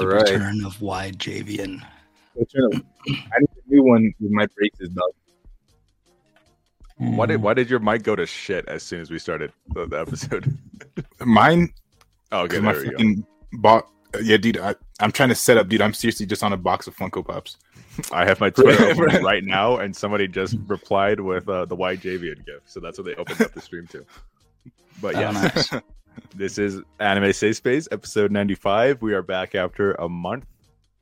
All the right. return of Wide Javian. Return of- I need a new one with my braces, dog. Why did why did your mic go to shit as soon as we started the, the episode? Mine, Oh, okay, my there we go. fucking bot. Yeah, dude, I, I'm trying to set up, dude. I'm seriously just on a box of Funko Pops. I have my Twitter Right. right now, and somebody just replied with uh, the white Javian gift, so that's what they opened up the stream to. But Oh, yeah, nice. This is Anime Safe Space, episode 95. We are back after a month.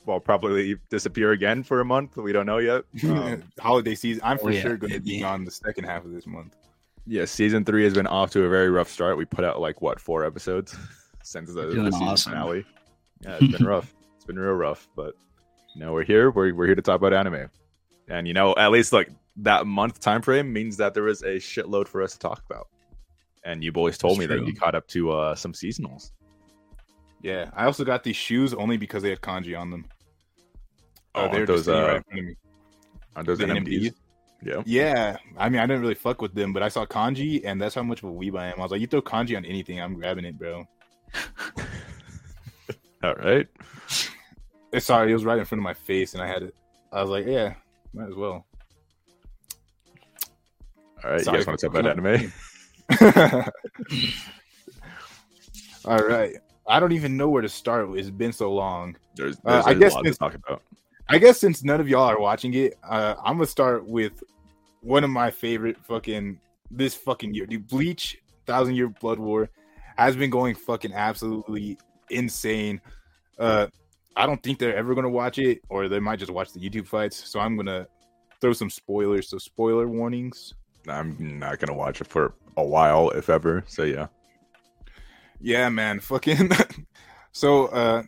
Well, probably disappear again for a month. We don't know yet. Um, Holiday season. I'm for Oh, yeah, sure going to be on the second half of this month. yeah, season three has been off to a very rough start. We put out like what four episodes since the, the season awesome. finale. Yeah, it's been rough. It's been real rough, but you know we're here. We're we're here to talk about anime, and you know at least like that month time frame means that there is a shitload for us to talk about. And you boys told That's me true. that you caught up to uh, some seasonals. Yeah, I also got these shoes only because they had kanji on them. Oh, Uh, they're aren't just those sitting uh, right in front of me. aren't those The NMDs? NMDs? Yeah. Yeah, I mean, I didn't really fuck with them, but I saw kanji, and that's how much of a weeb I am. I was like, you throw kanji on anything, I'm grabbing it, bro. All right. Sorry, it was right in front of my face, and I had it. I was like, yeah, might as well. All right. Sorry you guys want to for talk about fucking anime? All right, I don't even know where to start. It's been so long. There's, Uh, there's, I there's guess a lot to talk about. I guess since none of y'all are watching it, uh, I'm gonna start with one of my favorite fucking this fucking year. Dude, Bleach, Thousand Year Blood War, has been going fucking absolutely insane. Uh, I don't think they're ever gonna watch it, or they might just watch the YouTube fights. So I'm gonna throw some spoilers. So spoiler warnings. I'm not gonna watch it for a while, if ever. So yeah. Yeah, man, fucking. so uh,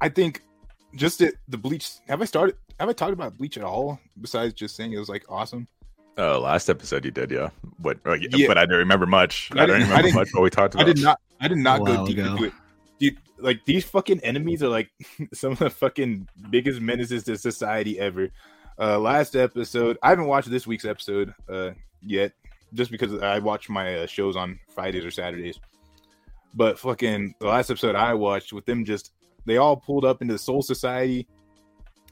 I think just it, the Bleach. Have I started? Have I talked about Bleach at all? Besides just saying it was like awesome. Uh, last episode you did, yeah. But uh, yeah, Yeah. but I don't remember much. I I, don't didn't- I remember didn't- much what we talked about. I did not. I did not go deep ago. into it. Dude, like these fucking enemies are like some of the fucking biggest menaces to society ever. Uh, last episode, I haven't watched this week's episode uh yet, just because I watch my uh, shows on Fridays or Saturdays. But fucking the last episode I watched with them, just they all pulled up into the Soul Society.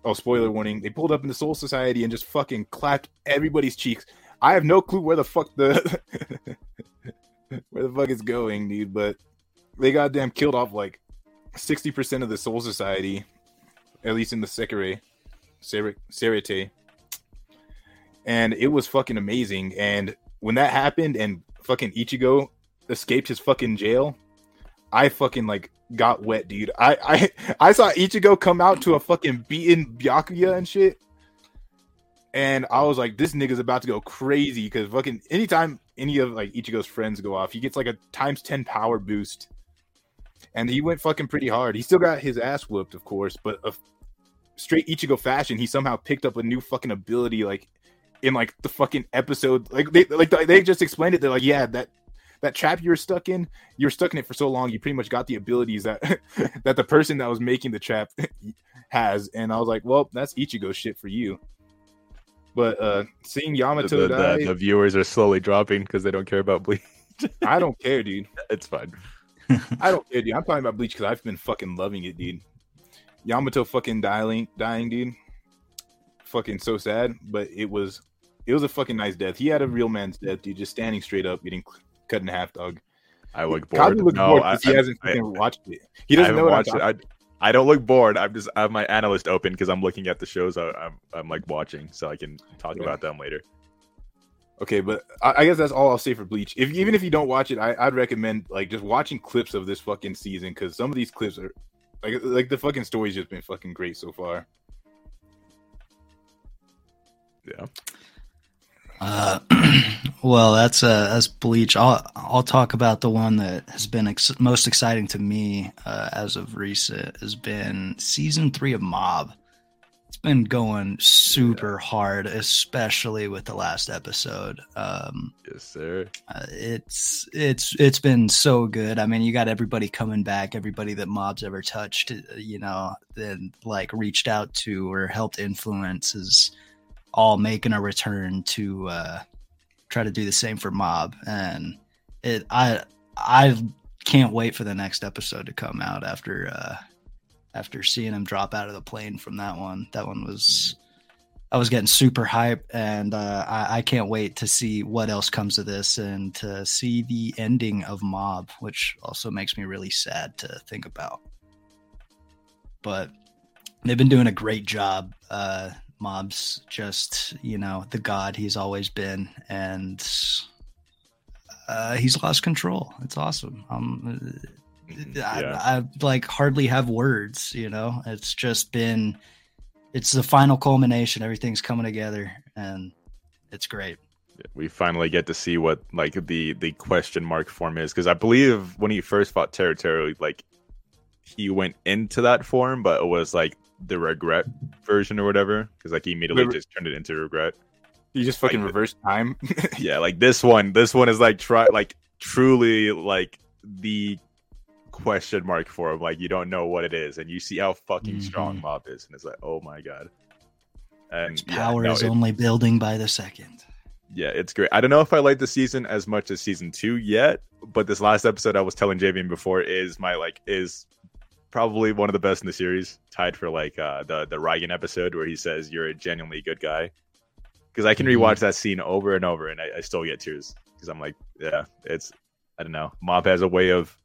Oh, spoiler warning! They pulled up into Soul Society and just fucking clapped everybody's cheeks. I have no clue where the fuck the where the fuck is going, dude. But they goddamn killed off like sixty percent of the Soul Society, at least in the Sekire, Ser- Seireitei, and it was fucking amazing. And when that happened, and fucking Ichigo escaped his fucking jail, I fucking like got wet, dude. I I I saw Ichigo come out to a fucking beaten Byakuya and shit. And I was like, this nigga's about to go crazy because fucking anytime any of like Ichigo's friends go off, he gets like a times 10 power boost. And he went fucking pretty hard. He still got his ass whooped, of course, but a straight Ichigo fashion, he somehow picked up a new fucking ability like in like the fucking episode. Like they like they just explained it. They're like, yeah, that that trap you were stuck in, you were stuck in it for so long, you pretty much got the abilities that that the person that was making the trap has. And I was like, well, that's Ichigo shit for you. But uh seeing The, Yamamoto the, die, the, the viewers are slowly dropping because they don't care about Bleach. I don't care, dude. It's fine. I don't care, dude. I'm talking about Bleach because I've been fucking loving it, dude. Yamamoto fucking dying, dying, dude. Fucking so sad, but it was, it was a fucking nice death. He had a real man's death, dude. Just standing straight up, getting cut in half, dog. I look bored. Kazu looks No, bored I, because he hasn't I- watched it. He doesn't know what I'm it. I, I don't look bored. I'm just I have my AniList open because I'm looking at the shows I, I'm I'm like watching, so I can talk Yeah. about them later. Okay, but I, I guess that's all I'll say for Bleach. If even if you don't watch it, I, I'd recommend like just watching clips of this fucking season because some of these clips are like like the fucking story's just been fucking great so far. Yeah. Uh, well, that's uh, that's Bleach. I'll I'll talk about the one that has been ex- most exciting to me uh, as of recent has been season three of Mob. It's been going super hard, especially with the last episode. Um, Yes, sir. uh, it's it's it's been so good. I mean, you got everybody coming back, everybody that Mob's ever touched, uh, you know, then like reached out to or helped influence is all making a return to uh, try to do the same for Mob, and it I I can't wait for the next episode to come out after uh, after seeing him drop out of the plane from that one. That one was I was getting super hype, and uh, I, I, can't wait to see what else comes of this and to see the ending of Mob, which also makes me really sad to think about. But they've been doing a great job. Uh, Mob's just you know the god he's always been, and uh, he's lost control. It's awesome. Um, yeah. I, I like hardly have words. You know, it's just been it's the final culmination. Everything's coming together, and it's great. We finally get to see what like the the question mark form is because I believe when he first fought Teru, like he went into that form, but it was like the regret version or whatever because like he immediately just turned it into regret. You just fucking like, reverse time. yeah, like this one. This one is like try like truly like the question mark for him. Like you don't know what it is, and you see how fucking mm-hmm. strong Mob is, and it's like, oh my god. And yeah, power no, is it, only building by the second. Yeah, it's great. I don't know if I like the season as much as season two yet, but this last episode I was telling Javian before is my like is probably one of the best in the series, tied for like uh the the Reigen episode where he says you're a genuinely good guy. Because I can mm-hmm. rewatch that scene over and over, and I, I still get tears because I'm like, yeah, it's I don't know. Mob has a way of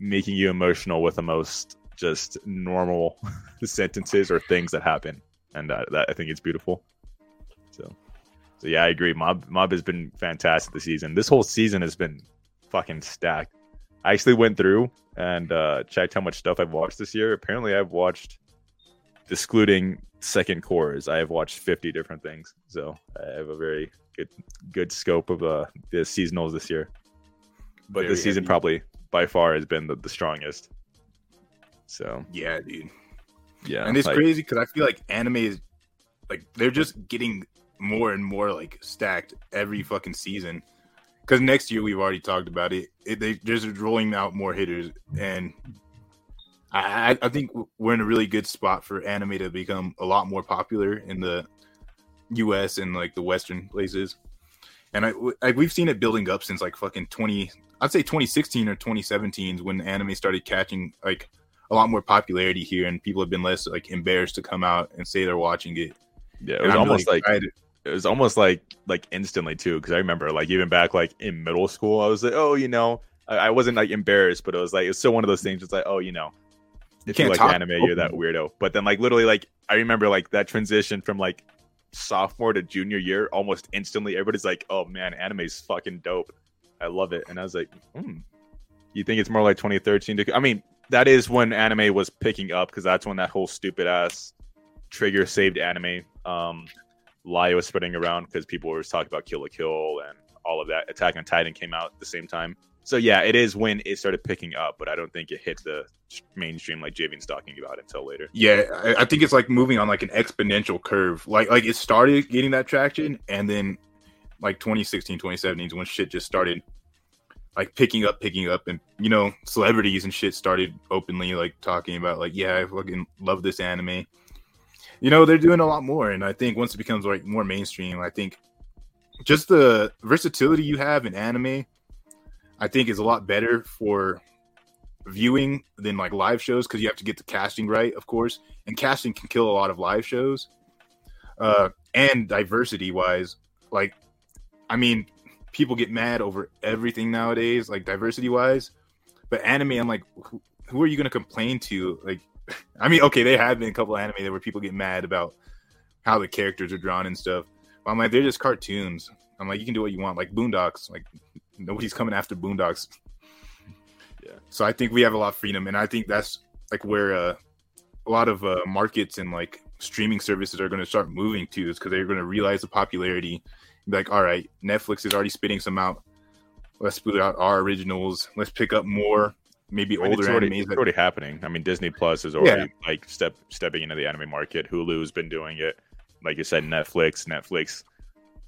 making you emotional with the most just normal sentences or things that happen, and uh, that I think it's beautiful. So, so yeah, I agree. Mob Mob has been fantastic this season. This whole season has been fucking stacked. I actually went through and uh, checked how much stuff I've watched this year. Apparently, I've watched, excluding second cours, I have watched 50 different things. So I have a very good good scope of uh, the seasonals this year. But very this season heavy. probably by far has been the, the strongest. So yeah, dude. Yeah, and it's like, crazy because I feel like anime is like they're just getting more and more like stacked every fucking season. Because next year we've already talked about it. it they just rolling out more hitters, and I, I think we're in a really good spot for anime to become a lot more popular in the U.S. and like the Western places. And I, I we've seen it building up since like fucking twenty I'd say 2016 or 2017 is when anime started catching like a lot more popularity here, and people have been less like embarrassed to come out and say they're watching it. Yeah, it was almost really like it was almost like like instantly too, because I remember like even back like in middle school, I was like, oh, you know, I, I wasn't like embarrassed, but it was like it's still one of those things. It's like, oh, you know, if you, you like anime, you're that weirdo. But then like literally like I remember like that transition from like sophomore to junior year almost instantly. Everybody's like, oh man, anime's fucking dope. I love it. And I was like, hmm, you think it's more like 2013? To, I mean, that is when anime was picking up because that's when that whole stupid ass trigger saved anime um, lie was spreading around because people were talking about Kill la Kill and all of that. Attack on Titan came out at the same time. So yeah, it is when it started picking up, but I don't think it hit the mainstream like Javian's talking about until later. Yeah, I think it's like moving on like an exponential curve. Like like it started getting that traction, and then like 2016, 2017 is when shit just started like picking up, picking up, and you know, celebrities and shit started openly like talking about like, yeah, I fucking love this anime. You know, they're doing a lot more, and I think once it becomes like more mainstream, I think just the versatility you have in anime, I think is a lot better for viewing than like live shows because you have to get the casting right, of course, and casting can kill a lot of live shows. Uh, and diversity wise, like I mean, people get mad over everything nowadays, like diversity wise. But anime, I'm like, who, who are you going to complain to? Like, I mean, okay, they have been a couple of anime where people get mad about how the characters are drawn and stuff. But I'm like, they're just cartoons. I'm like, you can do what you want. Like Boondocks, like nobody's coming after Boondocks. Yeah. So I think we have a lot of freedom, and I think that's like where uh, a lot of uh, markets and like streaming services are going to start moving to, is because they're going to realize the popularity be like, all right, Netflix is already spitting some out. Let's put out our originals. Let's pick up more, maybe I mean, older it's already, animes. It's already happening. I mean, Disney Plus is already yeah. like step stepping into the anime market. Hulu's been doing it. Like you said, Netflix, Netflix,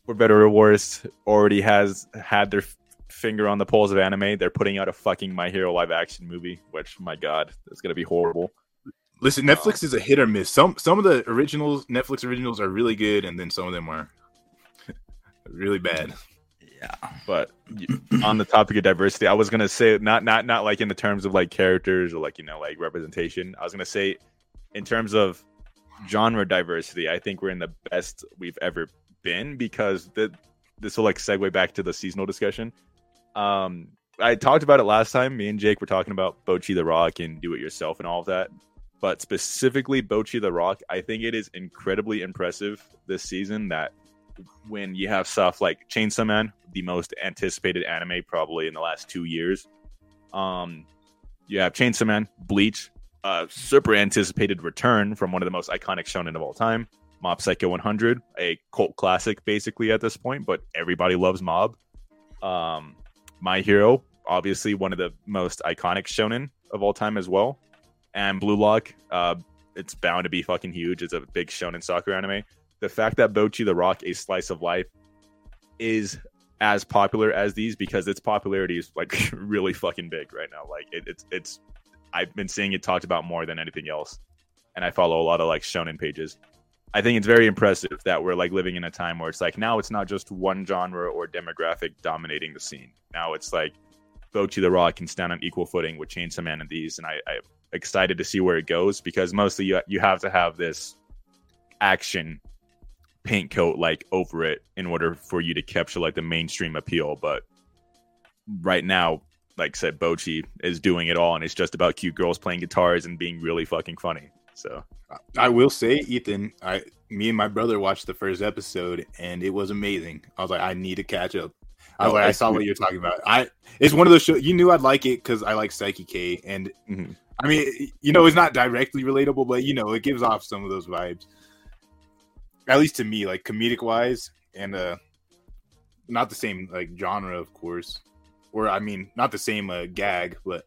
for better or worse, already has had their finger on the pulse of anime. They're putting out a fucking My Hero live action movie, which my god, it's gonna be horrible. Listen, uh, Netflix is a hit or miss. Some some of the originals, Netflix originals, are really good, and then some of them are really bad. Yeah. But on the topic of diversity, I was gonna say not not not like in the terms of like characters or like you know like representation. I was gonna say in terms of genre diversity, I think we're in the best we've ever been because the this will like segue back to the seasonal discussion. Um, I talked about it last time. Me and Jake were talking about Bocchi the Rock and do it yourself and all of that. But specifically, Bocchi the Rock, I think it is incredibly impressive this season that when you have stuff like Chainsaw Man, the most anticipated anime probably in the last two years. Um, you have Chainsaw Man, Bleach, super anticipated return from one of the most iconic shonen of all time, Mob Psycho 100, a cult classic basically at this point, but everybody loves Mob. Um, My Hero, obviously one of the most iconic shonen of all time as well, and Blue Lock. Uh, it's bound to be fucking huge. It's a big shonen soccer anime. The fact that Bocchi the Rock, a slice of life, is as popular as these because its popularity is like really fucking big right now. Like it, it's it's I've been seeing it talked about more than anything else, and I follow a lot of like shonen pages. I think it's very impressive that we're like living in a time where it's like now it's not just one genre or demographic dominating the scene. Now it's like Bocchi the Rock can stand on equal footing with Chainsaw Man and these, and I, I'm excited to see where it goes because mostly you you have to have this action paint coat like over it in order for you to capture like the mainstream appeal. But right now, like I said, Bocchi is doing it all, and it's just about cute girls playing guitars and being really fucking funny. So I will say, Ethan, I me and my brother watched the first episode and it was amazing. I was like, I need to catch up. I was Oh, like, I I saw what you're talking about. I it's one of those shows you knew I'd like it because I like Saiki K, and Mhm. I mean, you know, it's not directly relatable, but you know, it gives off some of those vibes. At least to me, like comedic wise, and uh not the same like genre, of course, or I mean, not the same uh, gag, but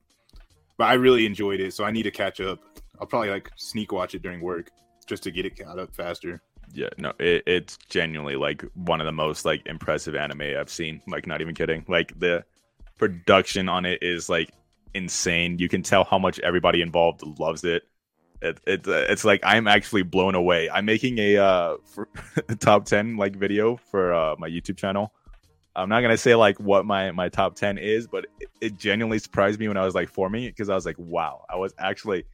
but I really enjoyed it, so I need to catch up. I'll probably like sneak watch it during work just to get it caught up faster. yeah, no, it, it's genuinely like one of the most like impressive anime I've seen. Like, not even kidding. Like the production on it is like insane. You can tell how much everybody involved loves it. It, it uh, it's like I'm actually blown away. I'm making a uh top 10 like video for uh my YouTube channel. I'm not gonna say like what my my top 10 is, but it, it genuinely surprised me when I was like forming it because I was like, wow, I was actually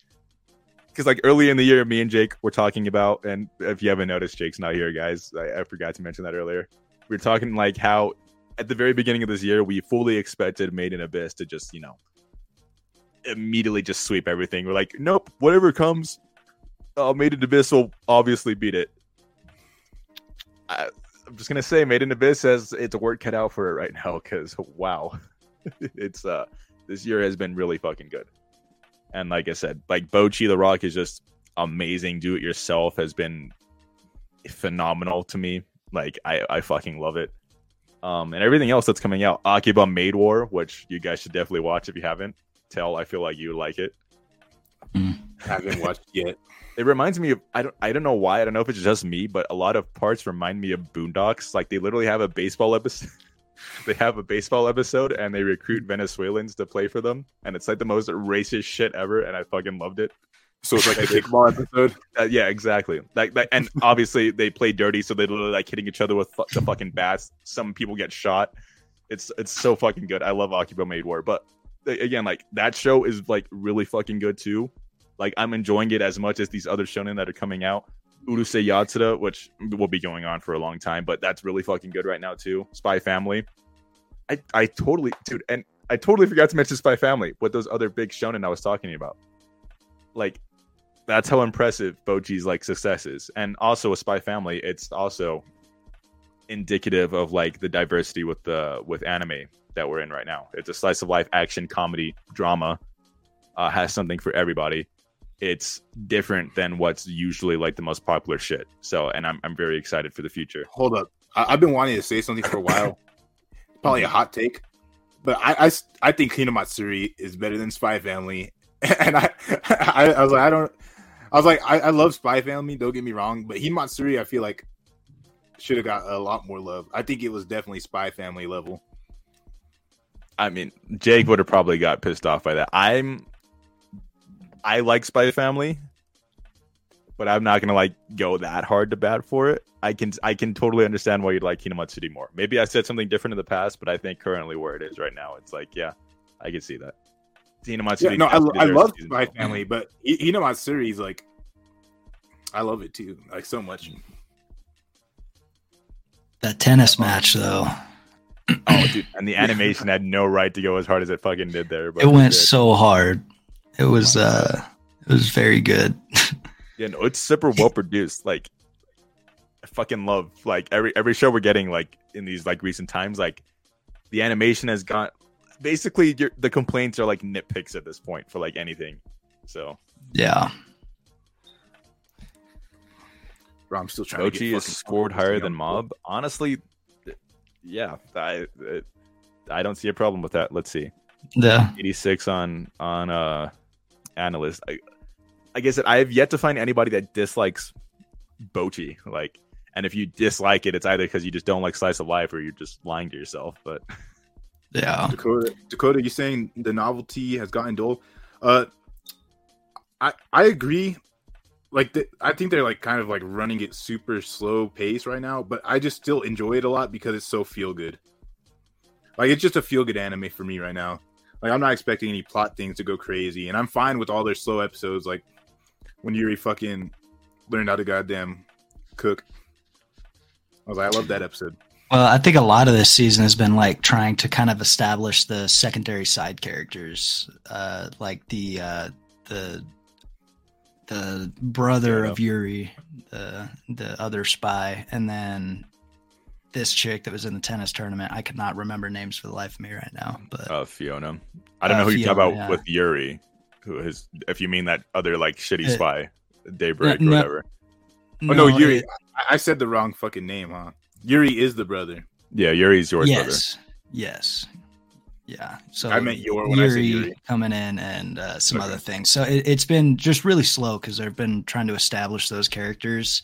because like early in the year, me and Jake were talking about, and if you haven't noticed, Jake's not here, guys. I, I forgot to mention that earlier. We were talking like how at the very beginning of this year, we fully expected Made in Abyss to just you know immediately just sweep everything. We're like, nope, whatever comes, uh, Made in Abyss will obviously beat it. I, I'm just gonna say, Made in Abyss has its a work cut out for it right now because wow, it's uh this year has been really fucking good. And like I said, like Bocchi the Rock is just amazing. Do it yourself has been phenomenal to me. Like I, I fucking love it. Um, and everything else that's coming out, Akiba Maid War, which you guys should definitely watch if you haven't. Tell, I feel like you like it. haven't watched yet. It reminds me of I don't I don't know why I don't know if it's just me, but a lot of parts remind me of Boondocks. Like they literally have a baseball episode. they have a baseball episode and they recruit Venezuelans to play for them, and it's like the most racist shit ever, and I fucking loved it. So it's like a kickball episode. Uh, yeah, exactly. Like, like, and obviously they play dirty, so they're literally like hitting each other with fu- the fucking bats. Some people get shot. It's it's so fucking good. I love Akiba Maid War, but a- again, like that show is like really fucking good too. Like I'm enjoying it as much as these other shonen that are coming out. Urusei Yatsura, which will be going on for a long time, but that's really fucking good right now too. Spy Family. I I totally, dude, and I totally forgot to mention Spy Family with those other big shonen I was talking about. Like that's how impressive Bocchi's like success is. And also a Spy Family, it's also indicative of like the diversity with the with anime that we're in right now. It's a slice of life action comedy drama. Uh, has something for everybody. It's different than what's usually like the most popular shit. So, and I'm I'm very excited for the future. Hold up, I- I've been wanting to say something for a while. Probably a hot take, but I I think Hinamatsuri is better than Spy Family, and I, I I was like I don't. I was like, I, I love Spy Family. Don't get me wrong, but Hinamatsuri, I feel like should have got a lot more love. I think it was definitely Spy Family level. I mean, Jake would have probably got pissed off by that. I'm I like Spy Family, but I'm not gonna like go that hard to bat for it. I can I can totally understand why you'd like Hinamatsuri more. Maybe I said something different in the past, but I think currently where it is right now, it's like yeah, I can see that. Hinamatsuri. Yeah, no, I, I love season Spy two. Family, but Hi- Hinamatsuri is like, I love it too, like so much. That tennis match, though, Oh, dude, and the animation had no right to go as hard as it fucking did there. But it went did. so hard. It was uh, it was very good. Yeah, no, it's super well produced. Like, I fucking love like every every show we're getting like in these like recent times. Like, the animation has got basically your, the complaints are like nitpicks at this point for like anything. So yeah, Bro, I'm still trying to Bocchi get is scored higher than Mob. Honestly, th- yeah, I it, I don't see a problem with that. Let's see. yeah. 86 on on uh AniList. I I guess that I have yet to find anybody that dislikes Bocchi. Like, and if you dislike it, it's either because you just don't like slice of life or you're just lying to yourself. But Yeah. Dakota, Dakota, you saying the novelty has gotten dull? Uh, I I agree. Like the, I think they're like kind of like running it super slow pace right now, but I just still enjoy it a lot because it's so feel good. Like it's just a feel good anime for me right now. Like I'm not expecting any plot things to go crazy, and I'm fine with all their slow episodes. Like when Yuri fucking learned how to goddamn cook. I was like, I love that episode. Well, I think a lot of this season has been like trying to kind of establish the secondary side characters, uh, like the uh, the the brother Yeah. of Yuri, the the other spy, and then this chick that was in the tennis tournament. I could not remember names for the life of me right now, but uh Fiona, I don't Uh, know who you talk about yeah. with Yuri, who is if you mean that other like shitty Uh, spy, Daybreak no- or whatever. Oh no, Yuri! it- I, I said the wrong fucking name, huh? Yuri is the brother. Yeah, Yuri's yours, brother. yes, yes, yeah. So I meant your when I Yuri. coming in and uh, some Okay. other things. So it, it's been just really slow because they've been trying to establish those characters.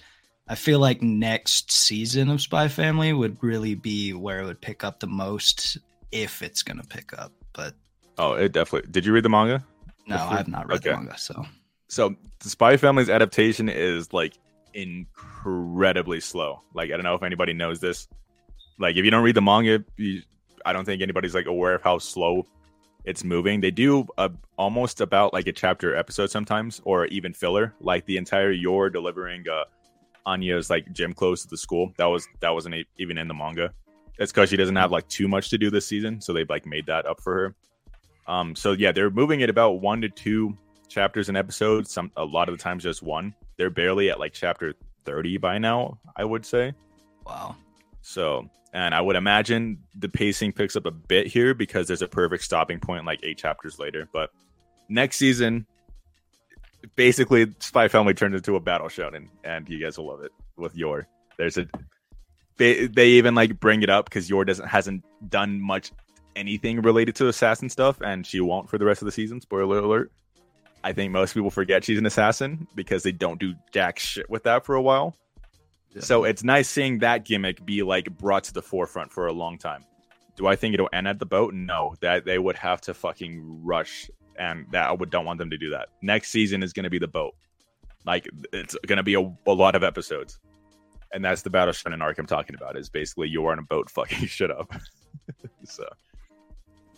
I feel like next season of Spy Family would really be where it would pick up the most if it's going to pick up. But Oh, it definitely. Did you read the manga? no, Before- I've not read okay. the manga. So so the Spy Family's adaptation is like incredibly slow. Like I don't know if anybody knows this. Like if you don't read the manga, you, I don't think anybody's like aware of how slow it's moving. They do a, almost about like a chapter episode sometimes, or even filler. Like the entire Yor delivering uh, Anya's like gym clothes to the school. That was that wasn't even in the manga. It's because she doesn't have like too much to do this season, so they've like made that up for her. Um, so yeah, they're moving at about one to two chapters an episode. Some a lot of the times just one. They're barely at like chapter thirty by now, I would say. wow, So, and I would imagine the pacing picks up a bit here because there's a perfect stopping point like eight chapters later. But next season, basically, Spy Family turns into a battle shonen, and and you guys will love it with Yor. There's a they, they even like bring it up because Yor doesn't hasn't done much anything related to assassin stuff, and she won't for the rest of the season. Spoiler alert. I think most people forget she's an assassin because they don't do jack shit with that for a while. So it's nice seeing that gimmick be like brought to the forefront for a long time. Do I think it'll end at the boat? No, that they would have to fucking rush, and that I would don't want them to do that. Next season is going to be the boat. Like it's going to be a, a lot of episodes, and that's the battle shonen arc I'm talking about. Is basically you're on a boat fucking shit up. so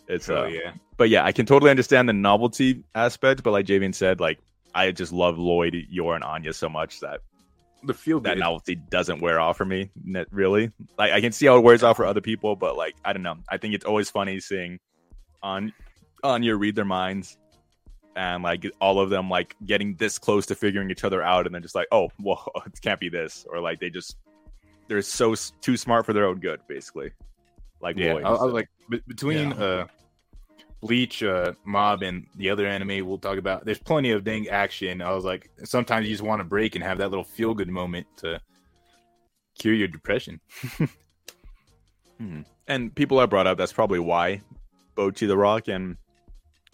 it's Oh uh, yeah. but yeah, I can totally understand the novelty aspect. But like Javian said, like I just love Loid, Yor, and Anya so much that The feel that novelty doesn't wear off for me. Really. Like I can see how it wears off for other people, but like I don't know. I think it's always funny seeing on Anya read their minds and like all of them like getting this close to figuring each other out, and then just like, oh, well, it can't be this, or like they just they're so too smart for their own good, basically. Like Yeah, Loid. I, I was like be- between Yeah. uh Bleach, uh, Mob, and the other anime we'll talk about. There's plenty of dang action. I was like, sometimes you just want to break and have that little feel good moment to cure your depression. Mhm. And people have brought up that's probably why Bocchi the Rock and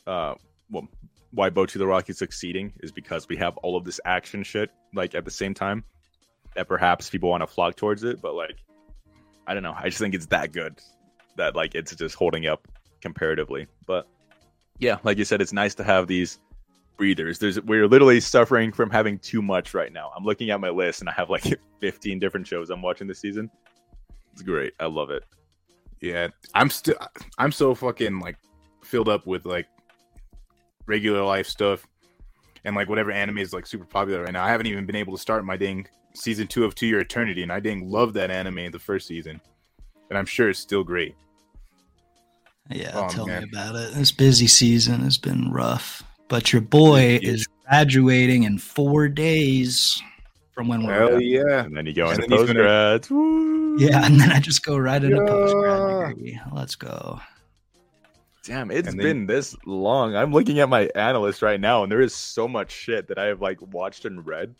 uh well why Bocchi the Rock is succeeding is because we have all of this action shit like at the same time that perhaps people want to flock towards it, but like I don't know. I just think it's that good that like it's just holding up comparatively. But yeah, like you said, it's nice to have these breathers. There's we're literally suffering from having too much right now. I'm looking at my list and I have like 15 different shows I'm watching this season. It's great. I love it. Yeah, I'm still I'm so fucking like filled up with like regular life stuff and like whatever anime is like super popular right now. I haven't even been able to start my dang season two of To Your Eternity, and I dang love that anime in the first season, and I'm sure it's still great. Yeah, Oh, tell man. me about it. This busy season has been rough, but your boy Yeah. is graduating in four days from when we're Hell yeah! And then you go And into then he's post gonna- Yeah, and then I just go right into Yeah. post grad degree. Let's go. Damn, it's And then- been this long. I'm looking at my AniList right now, and there is so much shit that I have like watched and read.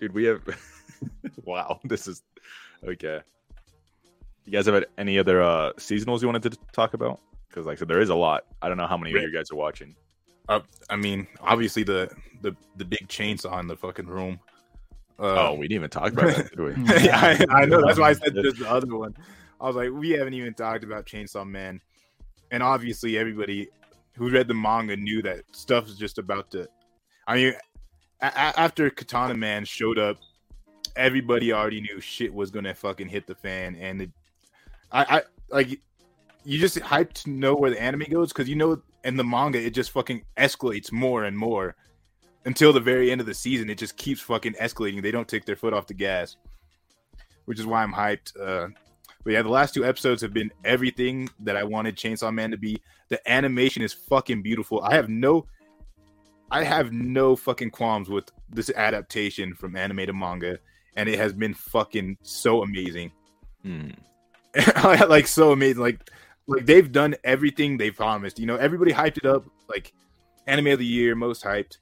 Dude, we have. wow, this is okay. You guys have any other uh seasonals you wanted to talk about? Because like I said, there is a lot. I don't know how many of you guys are watching. Uh, I mean, obviously the the the big chainsaw in the fucking room. Uh, oh, we didn't even talk about that, did we? I, I know. That's why I said there's the other one. I was like, we haven't even talked about Chainsaw Man, and obviously everybody who read the manga knew that stuff is just about to. I mean, a- after Katana Man showed up, everybody already knew shit was gonna fucking hit the fan, and it, I, I like you just hyped to know where the anime goes because you know in the manga it just fucking escalates more and more until the very end of the season. It just keeps fucking escalating. They don't take their foot off the gas, which is why I'm hyped. Uh, but yeah, the last two episodes have been everything that I wanted Chainsaw Man to be. The animation is fucking beautiful. I have no, I have no fucking qualms with this adaptation from anime to manga, and it has been fucking so amazing. Hmm. like so amazing. Like like they've done everything they promised. You know, everybody hyped it up. Like anime of the year, most hyped.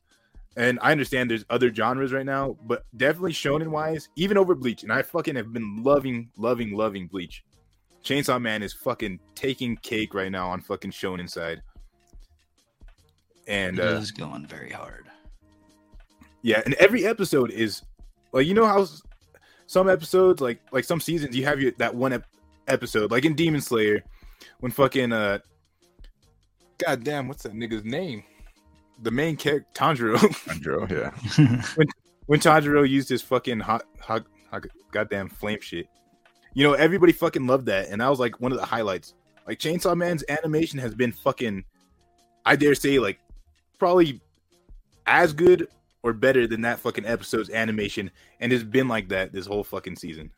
And I understand there's other genres right now, but definitely shonen wise, even over Bleach. And I fucking have been loving, loving, loving Bleach. Chainsaw Man is fucking taking cake right now on fucking shonen side. And It uh, is going very hard. yeah, and every episode is like you know how some episodes like like some seasons you have your that one ep- episode like in Demon Slayer when fucking uh God damn what's that nigga's name? The main character Tanjiro Andrew, yeah. when Tanjiro used his fucking hot, hot, hot goddamn flame shit. You know, everybody fucking loved that, and that was like one of the highlights. Like Chainsaw Man's animation has been fucking, I dare say, like probably as good or better than that fucking episode's animation, and it's been like that this whole fucking season.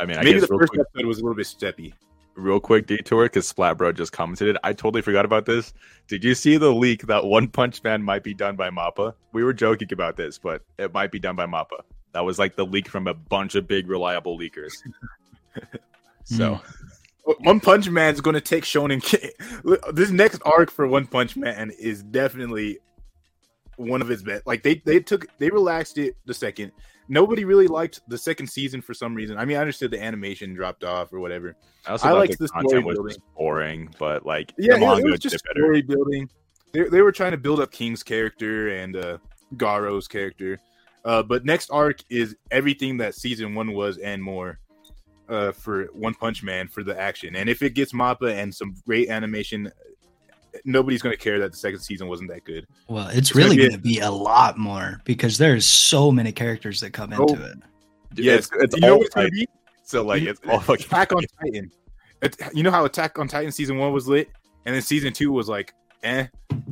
I mean, I Maybe guess the first quick, episode was a little bit steppy. real quick detour because Splat Bro just commented. I totally forgot about this. Did you see the leak that One Punch Man might be done by Mappa? We were joking about this, but it might be done by Mappa. That was like the leak from a bunch of big reliable leakers. so hmm. One Punch Man's going to take Shonen. Ki- this next arc for One Punch Man is definitely one of his best. Like they they took they relaxed it the second. Nobody really liked the second season for some reason. I mean, I understood the animation dropped off or whatever. I also I liked the the story content was building. boring, but like Yeah, the it was just story building. They they were trying to build up King's character and uh, Garou's character. Uh, but next arc is everything that season one was and more. Uh, for One Punch Man for the action, and if it gets Mappa and some great animation, nobody's gonna care that the second season wasn't that good. Well, it's gonna really going to be a lot more because there's so many characters that come into Oh. it. Yeah, it's, it's you know all what it's gonna hype. be? So like it's all fucking Attack on Titan. It- you know how Attack on Titan season one was lit, and then season two was like, eh,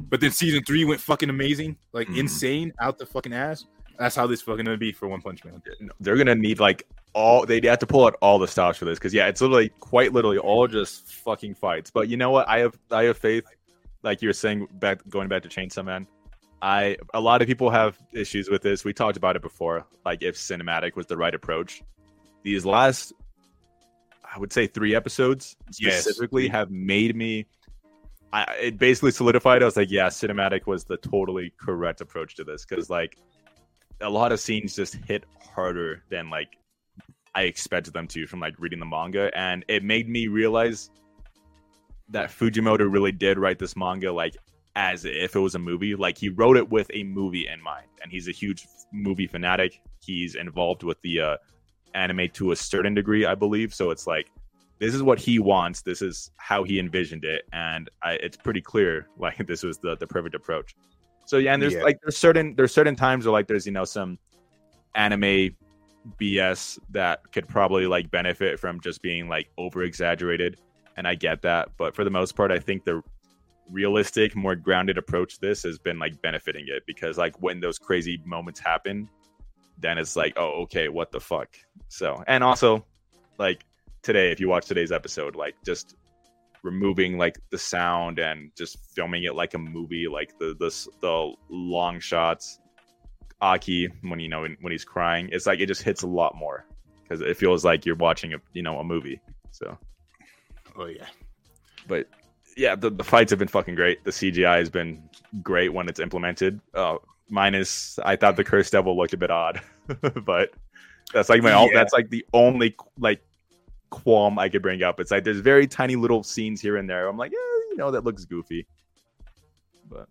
but then season three went fucking amazing, like Mhm. insane out the fucking ass. That's how this fucking gonna be for One Punch Man. they're gonna need like all they have to pull out all the stops for this because yeah, it's literally quite literally all just fucking fights. But you know what? I have I have faith. Like you were saying back going back to Chainsaw Man. I a lot of people have issues with this. We talked about it before. Like if cinematic was the right approach. These last I would say three episodes Yes. specifically have made me I, it basically solidified. I was like, yeah, cinematic was the totally correct approach to this because like a lot of scenes just hit harder than like I expected them to from like reading the manga, and it made me realize that Fujimoto really did write this manga like as if it was a movie. Like he wrote it with a movie in mind, and he's a huge movie fanatic. He's involved with the uh, anime to a certain degree, I believe. So it's like this is what he wants. This is how he envisioned it, and I, it's pretty clear like this was the the perfect approach. So yeah, and there's Yeah. like there's certain there's certain times where like there's you know some anime BS that could probably like benefit from just being like over exaggerated, and I get that. But for the most part, I think the realistic, more grounded approach this has been like benefiting it because like when those crazy moments happen, then it's like, oh, okay, what the fuck? So, and also like today, if you watch today's episode, like just removing like the sound and just filming it like a movie, like the the the long shots, Aki when you know when he's crying, it's like it just hits a lot more because it feels like you're watching a you know a movie. So, Oh yeah. but yeah, the, the fights have been fucking great. The CGI has been great when it's implemented. Uh, minus, I thought the Cursed Devil looked a bit odd, but that's like my Yeah. that's like the only like qualm I could bring up. It's like there's very tiny little scenes here and there. I'm like, yeah, you know, that looks goofy. But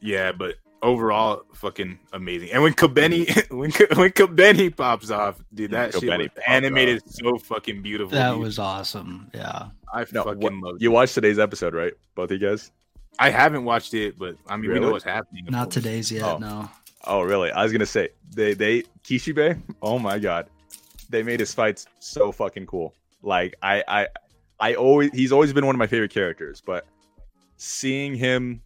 Yeah, but overall, fucking amazing. And when Kobeni, when Ko- when Kobeni pops off, dude, that shit Kobeni was pops animated so fucking beautiful. That dude. was awesome. Yeah. I no, fucking what- love you watched today's episode, right? Both of you guys? I haven't watched it, but I mean, we know what's happening. Not course. today's yet. Oh. No. Oh, really? I was gonna say they they Kishibe. Oh my god, they made his fights so fucking cool. Like I I I always he's always been one of my favorite characters, but seeing him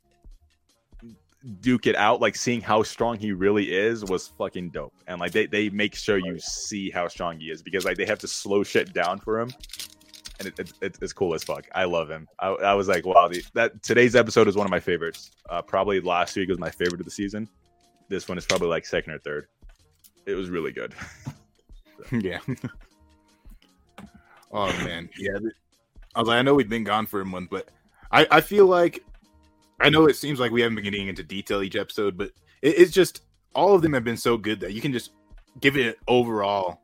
duke it out, like seeing how strong he really is, was fucking dope. And like they they make sure you see how strong he is because like they have to slow shit down for him. And it, it, it, it's cool as fuck. I love him. I, I was like, wow, the, that today's episode is one of my favorites. Uh, probably last week was my favorite of the season this one is probably like second or third. It was really good. yeah. oh man, yeah. I was like, I know we've been gone for a month, but I I feel like I know it seems like we haven't been getting into detail each episode, but it, it's just all of them have been so good that you can just give it an overall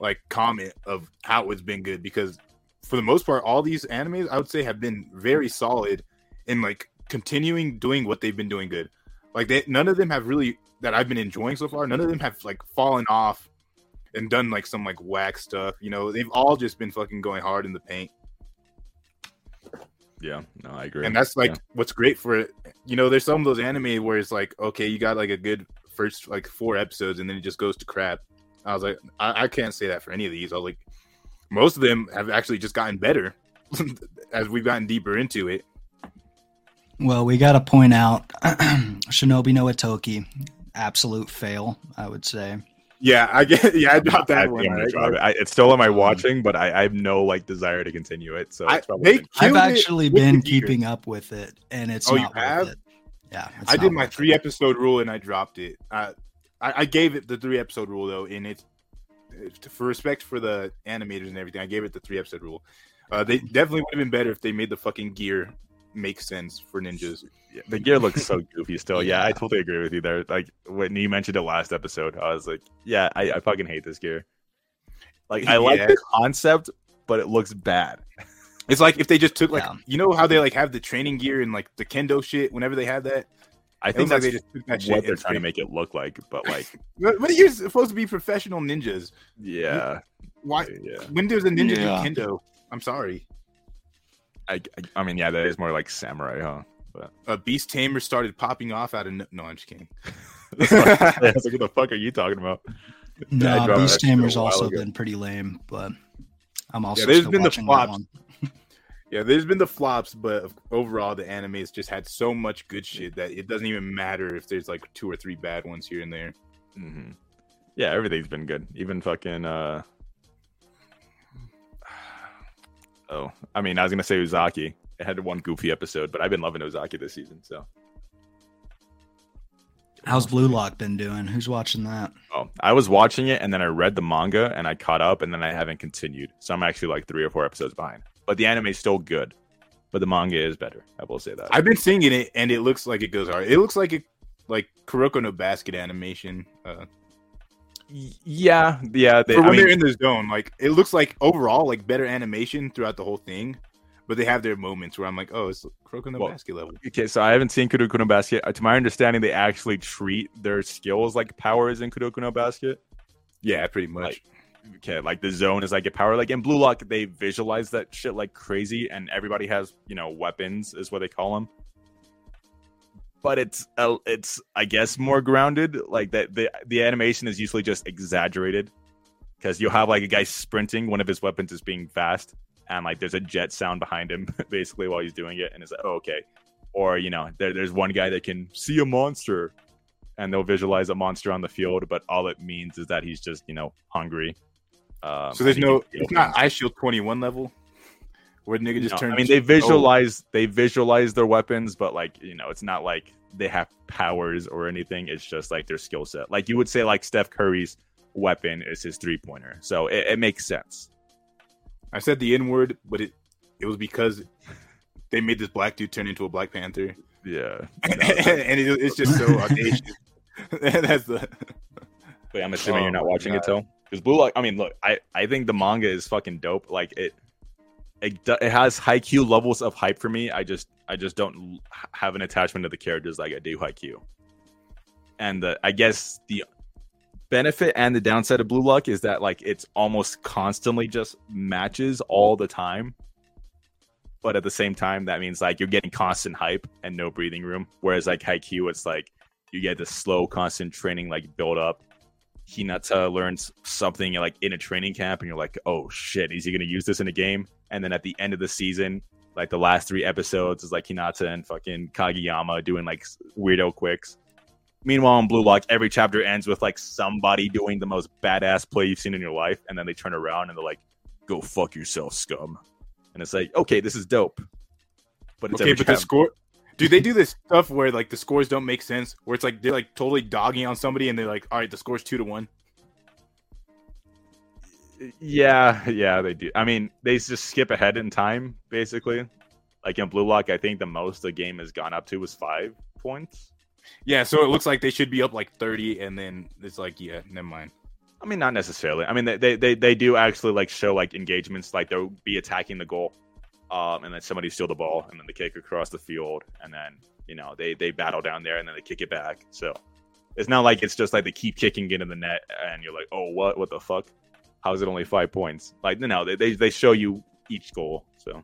like comment of how it's been good because for the most part, all these animes I would say have been very solid in like continuing doing what they've been doing good. Like they none of them have really that I've been enjoying so far. None of them have like fallen off and done like some like whack stuff. You know, they've all just been fucking going hard in the paint, Yeah, no, I agree. and that's like Yeah. what's great for it. You know, there's some of those anime where it's like, okay, you got like a good first like four episodes, and then it just goes to crap. I was like, I, I can't say that for any of these. I was like, most of them have actually just gotten better as we've gotten deeper into it. Well, we got to point out Shinobi no Ittoki, absolute fail, I would say. Yeah, I get. Yeah, I dropped I, that one. am right? drop it. I, it's still on my Um, watching, but I, I have no like desire to continue it. So I- it's probably they been- I've actually been the gear. keeping up with it, and it's Oh, you not worth have? it. Yeah, it's I did my three it. episode rule and I dropped it. Uh, I, I gave it the three episode rule though, and it's it's- for respect for the animators and everything. I gave it the three episode rule. Uh, they definitely would have been better if they made the fucking gear make sense for ninjas. Yeah, the gear looks so goofy still. Yeah, I totally agree with you there. Like when you mentioned it last episode, I was like, yeah, I, I fucking hate this gear. Like I like the concept, but it looks bad. It's like if they just took like Yeah. you know how they like have the training gear and like the kendo shit. Whenever they have that, I think looks like that's they just took that what they're trying to make it look like. But like, But, but you're supposed to be professional ninjas. yeah, Why? yeah. When does a ninja Yeah. do kendo? I'm sorry. I, I, I mean, yeah, that is more like samurai, huh? A beast tamer started popping off out of no, no I'm just kidding. I was like, what the fuck are you talking about? No, dropped Beast that shit a Tamer's also ago. been pretty lame, but I'm also Yeah, there's still been the watching flops. one. Yeah, there's been the flops, but overall, the anime has just had so much good shit that it doesn't even matter if there's like two or three bad ones here and there. hmm Yeah, everything's been good. Even fucking. uh Oh, I mean, I was gonna say Uzaki. It had one goofy episode, but I've been loving Uzaki this season. So, How's Blue Lock been doing? Who's watching that? oh, I was watching it, and then I read the manga, and I caught up, and then I haven't continued. So I'm actually like three or four episodes behind. But the anime is still good, but the manga is better. I will say that. I've been seeing it, and it looks like it goes hard. It looks like it, like Kuroko no Basket animation. Uh, yeah, yeah. They, when mean, they're in the zone, like it looks like overall like better animation throughout the whole thing. But they have their moments where I'm like, oh, it's Kuroko no Well, Basket level. Okay, so I haven't seen Kuroko no Basket. Uh, To my understanding, they actually treat their skills like powers in Kuroko no Basket. Yeah, pretty much. Like, okay, like the zone is like a power. Like in Blue Lock, they visualize that shit like crazy, and everybody has you know weapons, is what they call them. but it's uh, it's I guess more grounded. Like that the the animation is usually just exaggerated because you'll have like a guy sprinting, one of his weapons is being fast, and like there's a jet sound behind him basically while he's doing it, and it's like oh, okay. Or you know, there, there's one guy that can see a monster, and they'll visualize a monster on the field, but all it means is that he's just you know hungry. Um, So there's no, it's not. Eyeshield 21 level where nigga just No, turns. I mean, they Oh, visualize they visualize their weapons, but like you know, it's not like they have powers or anything. It's just like their skill set. Like you would say, like Steph Curry's weapon is his three pointer, so it, it makes sense. I said the N word, but it it was because they made this black dude turn into a Black Panther, Yeah, and it, it's just so audacious. That's the Wait, I'm assuming Oh you're not my watching it, God. though. Because Blue Lock, I mean, look, I I think the manga is fucking dope. Like it, it it has Haikyuu levels of hype for me. I just I just don't have an attachment to the characters like I do Haikyuu. And the I guess the benefit and the downside of Blue Lock is that like it's almost constantly just matches all the time. But at the same time, that means like you're getting constant hype and no breathing room. Whereas like Haikyuu, it's like you get the slow, constant training like build up. Hinata learns something like in a training camp, and you're like, oh shit, is he gonna use this in a game? And then at the end of the season, like the last three episodes is like Hinata and fucking Kageyama doing like weirdo quicks. Meanwhile, in Blue Lock, every chapter ends with like somebody doing the most badass play you've seen in your life, and then they turn around and they're like, "Go fuck yourself, scum." And it's like, okay, this is dope. But it's okay, but the score. Do they do this stuff where like the scores don't make sense? Where it's like they're like totally dogging on somebody, and they're like, "All right, the score's two to one." Yeah, yeah, they do. I mean, they just skip ahead in time, basically. Like in Blue Lock, I think the most the game has gone up to was five points. Yeah, so it looks like they should be up like thirty, and then it's like, yeah, never mind. I mean, not necessarily. I mean, they they, they, they do actually like show like engagements, like they'll be attacking the goal, um, and then somebody steal the ball, and then they kick across the field, and then you know they they battle down there, and then they kick it back. So it's not like it's just like they keep kicking it in the net, and you're like, oh, what, what the fuck? How is it only five points? Like, no, they they, they show you each goal. So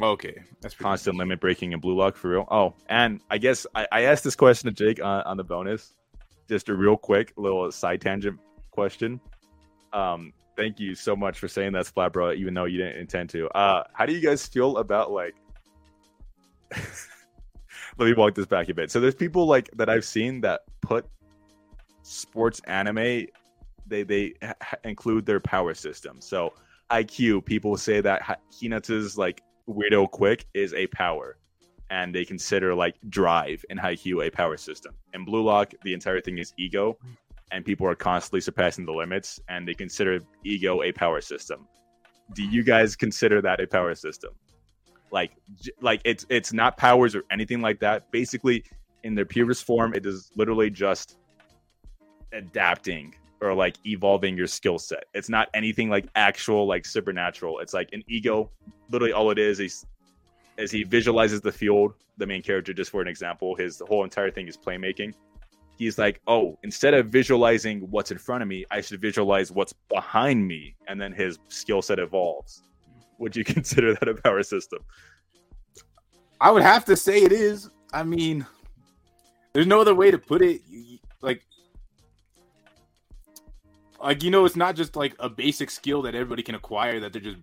Okay, that's constant limit breaking and blue lock for real. Oh, and I guess I, I asked this question to Jake on, on the bonus. Just a real quick little side tangent question. Um, thank you so much for saying that, Splat Bro, even though you didn't intend to. Uh, how do you guys feel about like? Let me walk this back a bit. So there's people like that I've seen that put sports anime. They they ha- include their power system. So Haikyuu, people say that Ha- Hinata's like weirdo quick is a power and they consider like drive and Haikyuu a power system in blue lock the entire thing is ego and people are constantly surpassing the limits and they consider ego a power system. Do you guys consider that a power system? Like like it's it's not powers or anything like that. Basically in their purest form it is literally just adapting or like evolving your skill set. It's not anything like actual like supernatural. It's like an ego literally all it is is is he visualizes the field the main character just for an example. His whole entire thing is playmaking he's like oh instead of visualizing what's in front of me i should visualize what's behind me and then his skill set evolves would you consider that a power system I would have to say it is. I mean, there's no other way to put it. You- Like, like you know, it's not just like a basic skill that everybody can acquire. That they're just,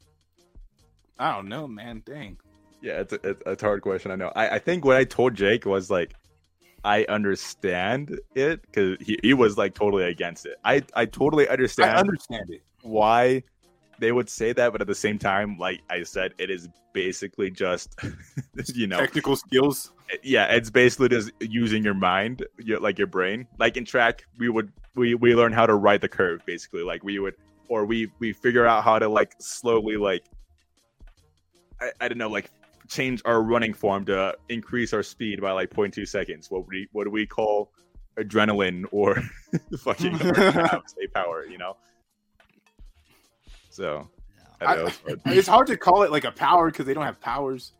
I don't know, man. Dang. yeah it's a, it's a hard question i know I, I think what i told jake was like i understand it because he, he was like totally against it i i totally understand I understand it. why they would say that, but at the same time, like I said, it is basically just you know, Technical skills. yeah, it's basically just using your mind, your, like your brain. Like in track, we would we we learn how to ride the curve, basically. Like we would, or we we figure out how to like slowly like I, I don't know, like change our running form to increase our speed by like 0.2 seconds. What would we what do we call adrenaline or fucking or power? You know. So I know. it's hard. it's hard to call it like a power because they don't have powers.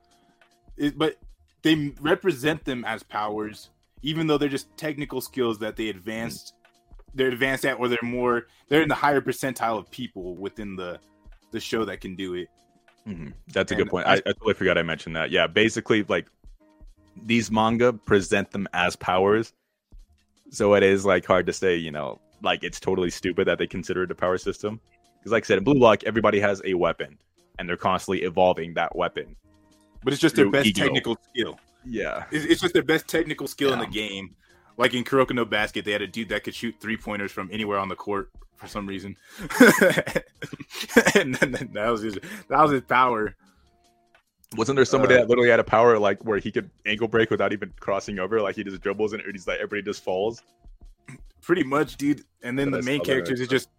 It, but they represent them as powers, even though they're just technical skills that they advanced. They're advanced at, or they're more. They're in the higher percentile of people within the the show that can do it. Mhm. That's a good point. I- I, totally forgot I mentioned that. Yeah, basically, like these manga present them as powers, so it is like hard to say, you know, like it's totally stupid that they consider it a power system. Because, like I said, in Blue Lock, everybody has a weapon, and they're constantly evolving that weapon. But it's just their best ego. technical skill. Yeah, It's, it's just their best technical skill in the game. Like in Kuroko no Basket, they had a dude that could shoot three pointers from anywhere on the court for some reason, and then that was his that was his power. wasn't there somebody Uh, that literally had a power like where he could ankle break without even crossing over? Like he just dribbles and he's like everybody just falls. Pretty much, dude. And then Yeah, the main characters is just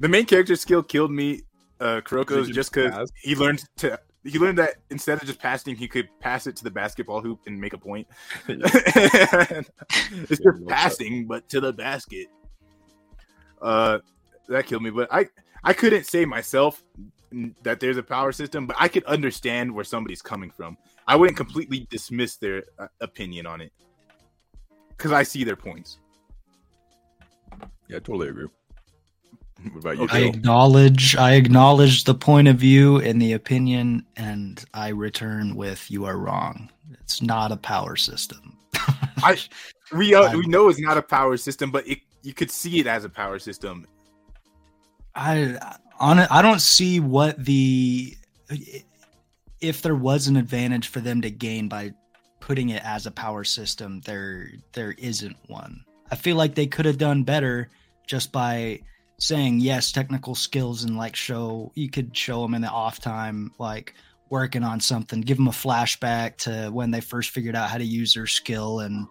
the main character skill killed me. Uh, Kuroko's just because he learned to he learned that instead of just passing, he could pass it to the basketball hoop and make a point. it's just passing, but to the basket. Uh, that killed me. But I I couldn't say myself that there's a power system, but I could understand where somebody's coming from. I wouldn't completely dismiss their uh, opinion on it because I see their points. Yeah, I totally agree. What about you? I. Joe? acknowledge I acknowledge the point of view and the opinion and I return with you are wrong. It's not a power system. I we uh, we know it's not a power system, but it, you could see it as a power system. I on I don't see what the if there was an advantage for them to gain by putting it as a power system, there there isn't one. I feel like they could have done better just by saying yes, technical skills and like show you could show them in the off time like working on something, give them a flashback to when they first figured out how to use their skill and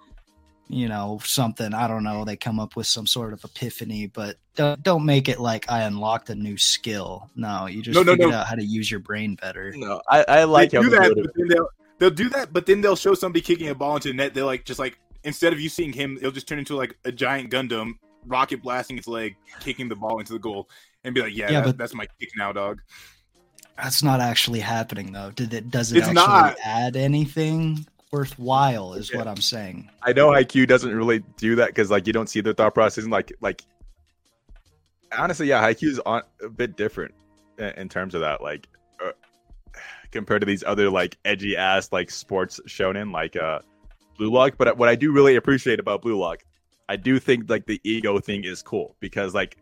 you know something i don't know they come up with some sort of epiphany but don't, don't make it like i unlocked a new skill no you just No, no, figured no. out how to use your brain better No, I, I like they how do they that, do it. but then they'll they'll do that, but then they'll show somebody kicking a ball into the net. They're like just like instead of you seeing him, it'll just turn into like a giant Gundam rocket blasting its leg, kicking the ball into the goal, and be like, "Yeah, Yeah, that- but- that's my kick now, dog." that's not actually happening though did it does it It's actually not. add anything worthwhile is Yeah. what i'm saying I know Haikyuu doesn't really do that because like you don't see the thought process and like like honestly, yeah, Haikyuu is on a bit different in, in terms of that. Like uh, compared to these other like edgy ass like sports shonen like uh Blue Lock. But what I do really appreciate about Blue Lock, I do think like the ego thing is cool because like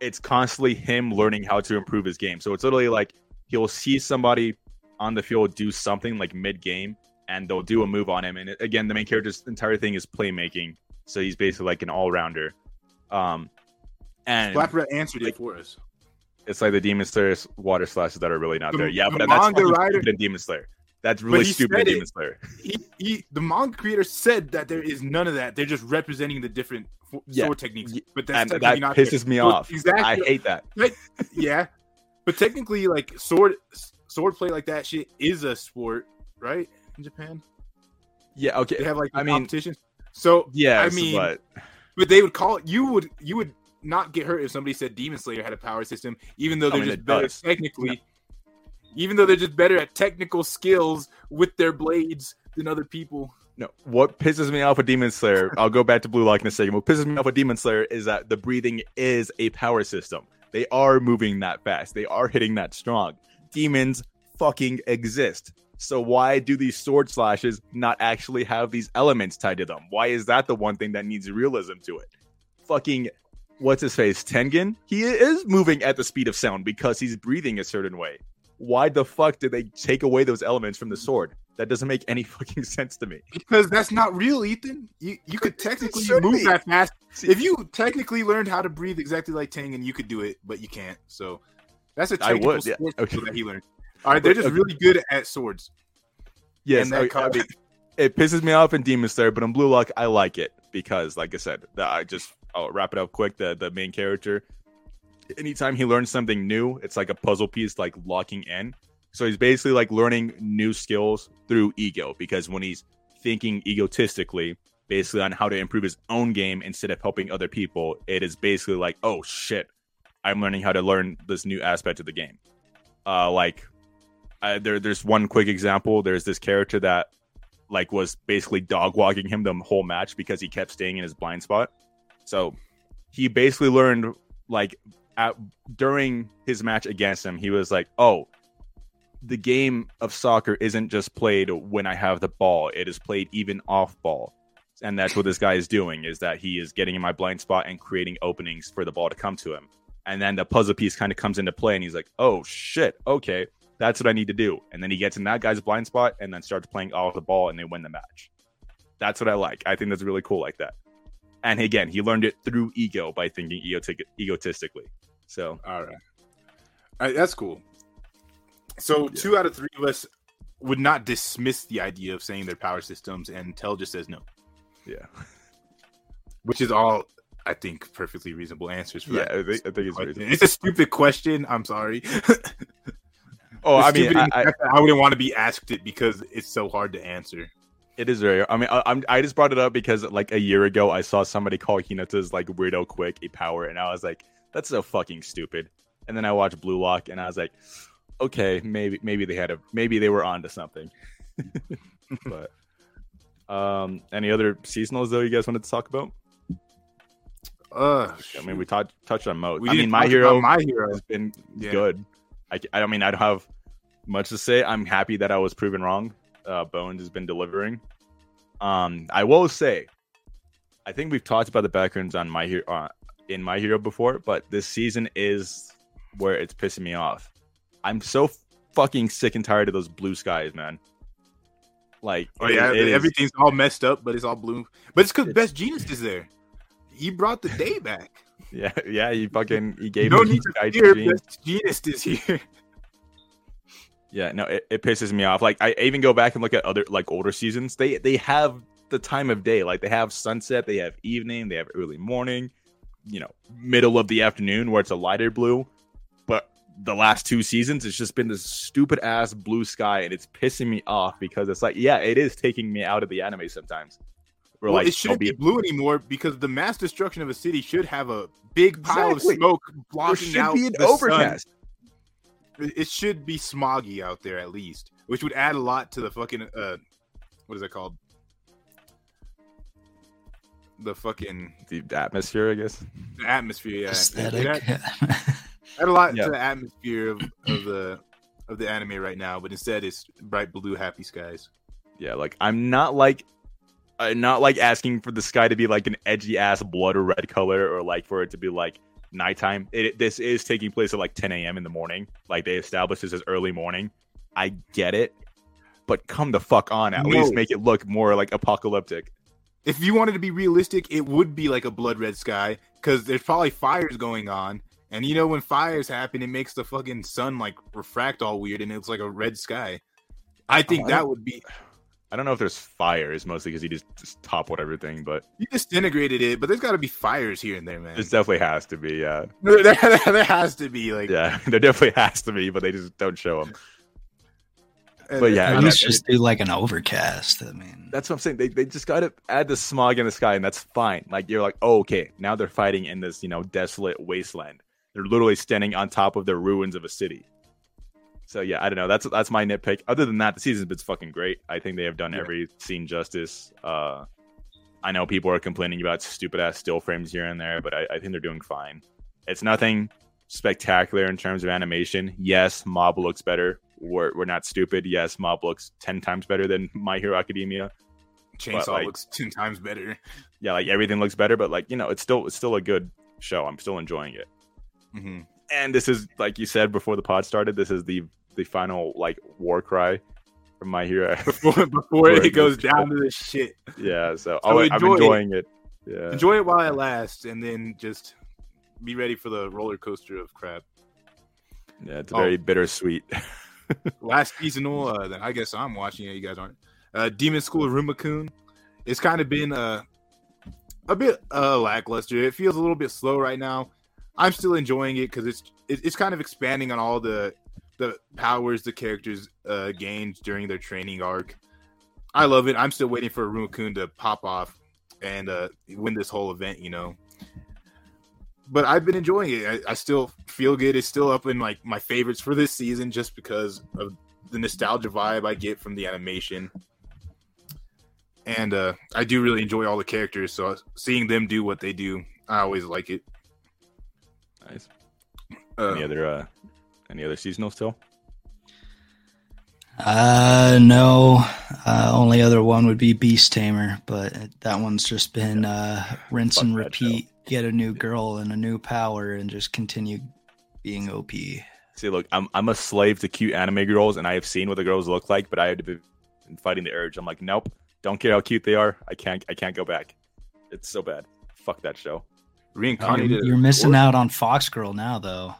it's constantly him learning how to improve his game. So it's literally like he'll see somebody on the field do something like mid game and they'll do a move on him. And it- again, the main character's entire thing is playmaking. So he's basically like an all rounder. Um, and Flapper answered like- it for us. it's like the Demon Slayer water slashes that are really not The- there. Yeah, the but that's manga writer- stupid in Demon Slayer. That's really stupid in said it. Demon Slayer. He, he, the manga creator said that there is none of that. They're just representing the different f- Yeah. sword techniques, but that's And that not there. pisses me So off. Exactly. I hate that. yeah, but technically, like sword sword play like that shit is a sport, right? In Japan, Yeah, Okay. they have like I mean- competitions. So Yeah, I mean, but but they would call it. You would you would not get hurt if somebody said Demon Slayer had a power system, even though they're mean, just better does. technically. Even though they're just better at technical skills with their blades than other people. No, what pisses me off with Demon Slayer, I'll go back to Blue Lock in a second. What pisses me off with Demon Slayer is that the breathing is a power system. They are moving that fast. They are hitting that strong. Demons fucking exist. So why do these sword slashes not actually have these elements tied to them? Why is that the one thing that needs realism to it? Fucking what's his face? Tengen? He is moving at the speed of sound because he's breathing a certain way. Why the fuck did they take away those elements from the sword? That doesn't make any fucking sense to me. Because that's not real, Ethan. You you could technically move be. that fast. If you technically learned how to breathe exactly like Tengen, you could do it, but you can't. So that's a I technical would, yeah. Okay. that he learned. All right, they're just Okay. really good at swords. Yes, and that I- me. it pisses me off in Demon Slayer, but in Blue Lock, I like it because, like I said, the, I just I'll wrap it up quick. The the main character, anytime he learns something new, it's like a puzzle piece, like locking in. So he's basically like learning new skills through ego because when he's thinking egotistically, basically on how to improve his own game instead of helping other people, it is basically like, oh shit, I'm learning how to learn this new aspect of the game. Uh, like uh, there, there's one quick example. There's this character that like was basically dog walking him the whole match because he kept staying in his blind spot. So he basically learned like at, during his match against him, he was like, "Oh, the game of soccer isn't just played when I have the ball; it is played even off ball, and that's what this guy is doing. Is that he is getting in my blind spot and creating openings for the ball to come to him, and then the puzzle piece kind of comes into play, and he's like, "Oh shit, okay, that's what I need to do," and then he gets in that guy's blind spot and then starts playing off the ball, and they win the match. That's what I like. I think that's really cool, like that. And again, he learned it through ego by thinking egotic- egotistically. So All right. All right, that's cool. So two out of three of us would not dismiss the idea of saying their power systems, and Tell just says no, yeah, which is all I think perfectly reasonable answers for yeah, that. I think, I think it's reasonable. It's a stupid question. I'm sorry. Oh, I mean, I, I, I wouldn't want to be asked it because it's so hard to answer. it is very. I mean, I, I'm. I just brought it up because like a year ago, I saw somebody call Hinata's like weirdo quick a power, and I was like, that's so fucking stupid. And then I watched Blue Lock, and I was like, okay, maybe maybe they had a maybe they were onto something. but um, any other seasonals though you guys wanted to talk about? Uh, I mean, we touched touched on most. we I mean, my hero, my hero. has been Yeah. good. I, I don't mean I don't have much to say. I'm happy that I was proven wrong. Uh, Bones has been delivering. Um, I will say, I think we've talked about the backgrounds on my hero uh, in my hero before, but this season is where it's pissing me off. I'm so fucking sick and tired of those blue skies, man. Like, Oh it- yeah, it is- everything's all messed up, but it's all blue. But it's because Best Jeanist is there. He brought the day back. yeah, yeah. He fucking he gave no me need to fear. Best Jeanist is here. Yeah, no, it, it pisses me off. Like I even go back and look at other like older seasons. They they have the time of day. Like they have sunset, they have evening, they have early morning, you know, middle of the afternoon where it's a lighter blue. But the last two seasons, it's just been this stupid ass blue sky, and it's pissing me off because it's like, yeah, it is taking me out of the anime sometimes. We're well, like, it shouldn't there'll be blue anymore because the mass destruction of a city should have a big pile Exactly. of smoke blocking out be an the sun. overcast. It it should be smoggy out there at least, which would add a lot to the fucking uh, what is it called? The fucking The atmosphere, I guess. the atmosphere. Yeah, It Aesthetic. add, add a lot Yeah. to the atmosphere of, of the of the anime right now, but instead it's bright blue, happy skies. Yeah, like I'm not like I'm not like asking for the sky to be like an edgy ass blood or red color or like for it to be like nighttime. It, this is taking place at like 10 a.m. in the morning. Like they established this as early morning. I get it, but come the fuck on. At No. least make it look more like apocalyptic. If you wanted to be realistic, it would be like a blood red sky because there's probably fires going on. And you know when fires happen, it makes the fucking sun like refract all weird, and it's like a red sky. I think Oh, that would be I don't know if there's fires mostly because he just, just toppled everything, but you disintegrated it, but there's got to be fires here and there, man. it definitely has to be. Yeah, there, there- there has to be like, yeah, there definitely has to be, but they just don't show them. But yeah, At I least just do like an overcast. I mean, That's what I'm saying. They, they just got to add the smog in the sky, and that's fine. Like you're like, oh, okay, now they're fighting in this, you know, desolate wasteland. They're literally standing on top of the ruins of a city. So yeah, I don't know. That's that's my nitpick. Other than that, the season's been fucking great. I think they have done Yeah. every scene justice. Uh, I know people are complaining about stupid ass still frames here and there, but I, I think they're doing fine. It's nothing spectacular in terms of animation. Yes, Mob looks better. We're, we're not stupid. Yes, Mob looks ten times better than My Hero Academia Chainsaw like- looks ten times better. yeah, like everything looks better, but like you know, it's still it's still a good show. I'm still enjoying it. hmm And this is like you said before the pod started. This is the the final like war cry from my hero. Before before it it goes goes down to the shit. yeah, so, So oh, I'm enjoy it. enjoying it. Yeah, Enjoy it while it lasts, and then just be ready for the roller coaster of crap. yeah, it's Oh. very bittersweet. Last seasonal uh, that I guess I'm watching it. You guys aren't. Uh, Demon School Iruma-kun. It's kind of been uh, a bit uh, lackluster. It feels a little bit slow right now. I'm still enjoying it because it's it's kind of expanding on all the the powers the characters uh, gained during their training arc. I love it. I'm still waiting for Iruma-kun to pop off and uh, win this whole event. You know. But I've been enjoying it. I, I still feel good. It's still up in like my favorites for this season, just because of the nostalgia vibe I get from the animation. And uh, I do really enjoy all the characters, so seeing them do what they do, I always like it. nice. Uh, Any other uh, any other seasonal still? Uh, no. Uh, only other one would be Beast Tamer, but that one's just been uh, rinse Fuck and that repeat. Get a new girl and a new power, and just continue being OP. See, look, I'm I'm a slave to cute anime girls, and I have seen what the girls look like, but I had to be fighting the urge. I'm like, nope, don't care how cute they are. I can't I can't go back. It's so bad. Fuck that show. Reincarnated. You're, you're missing out on Fox Girl now, though.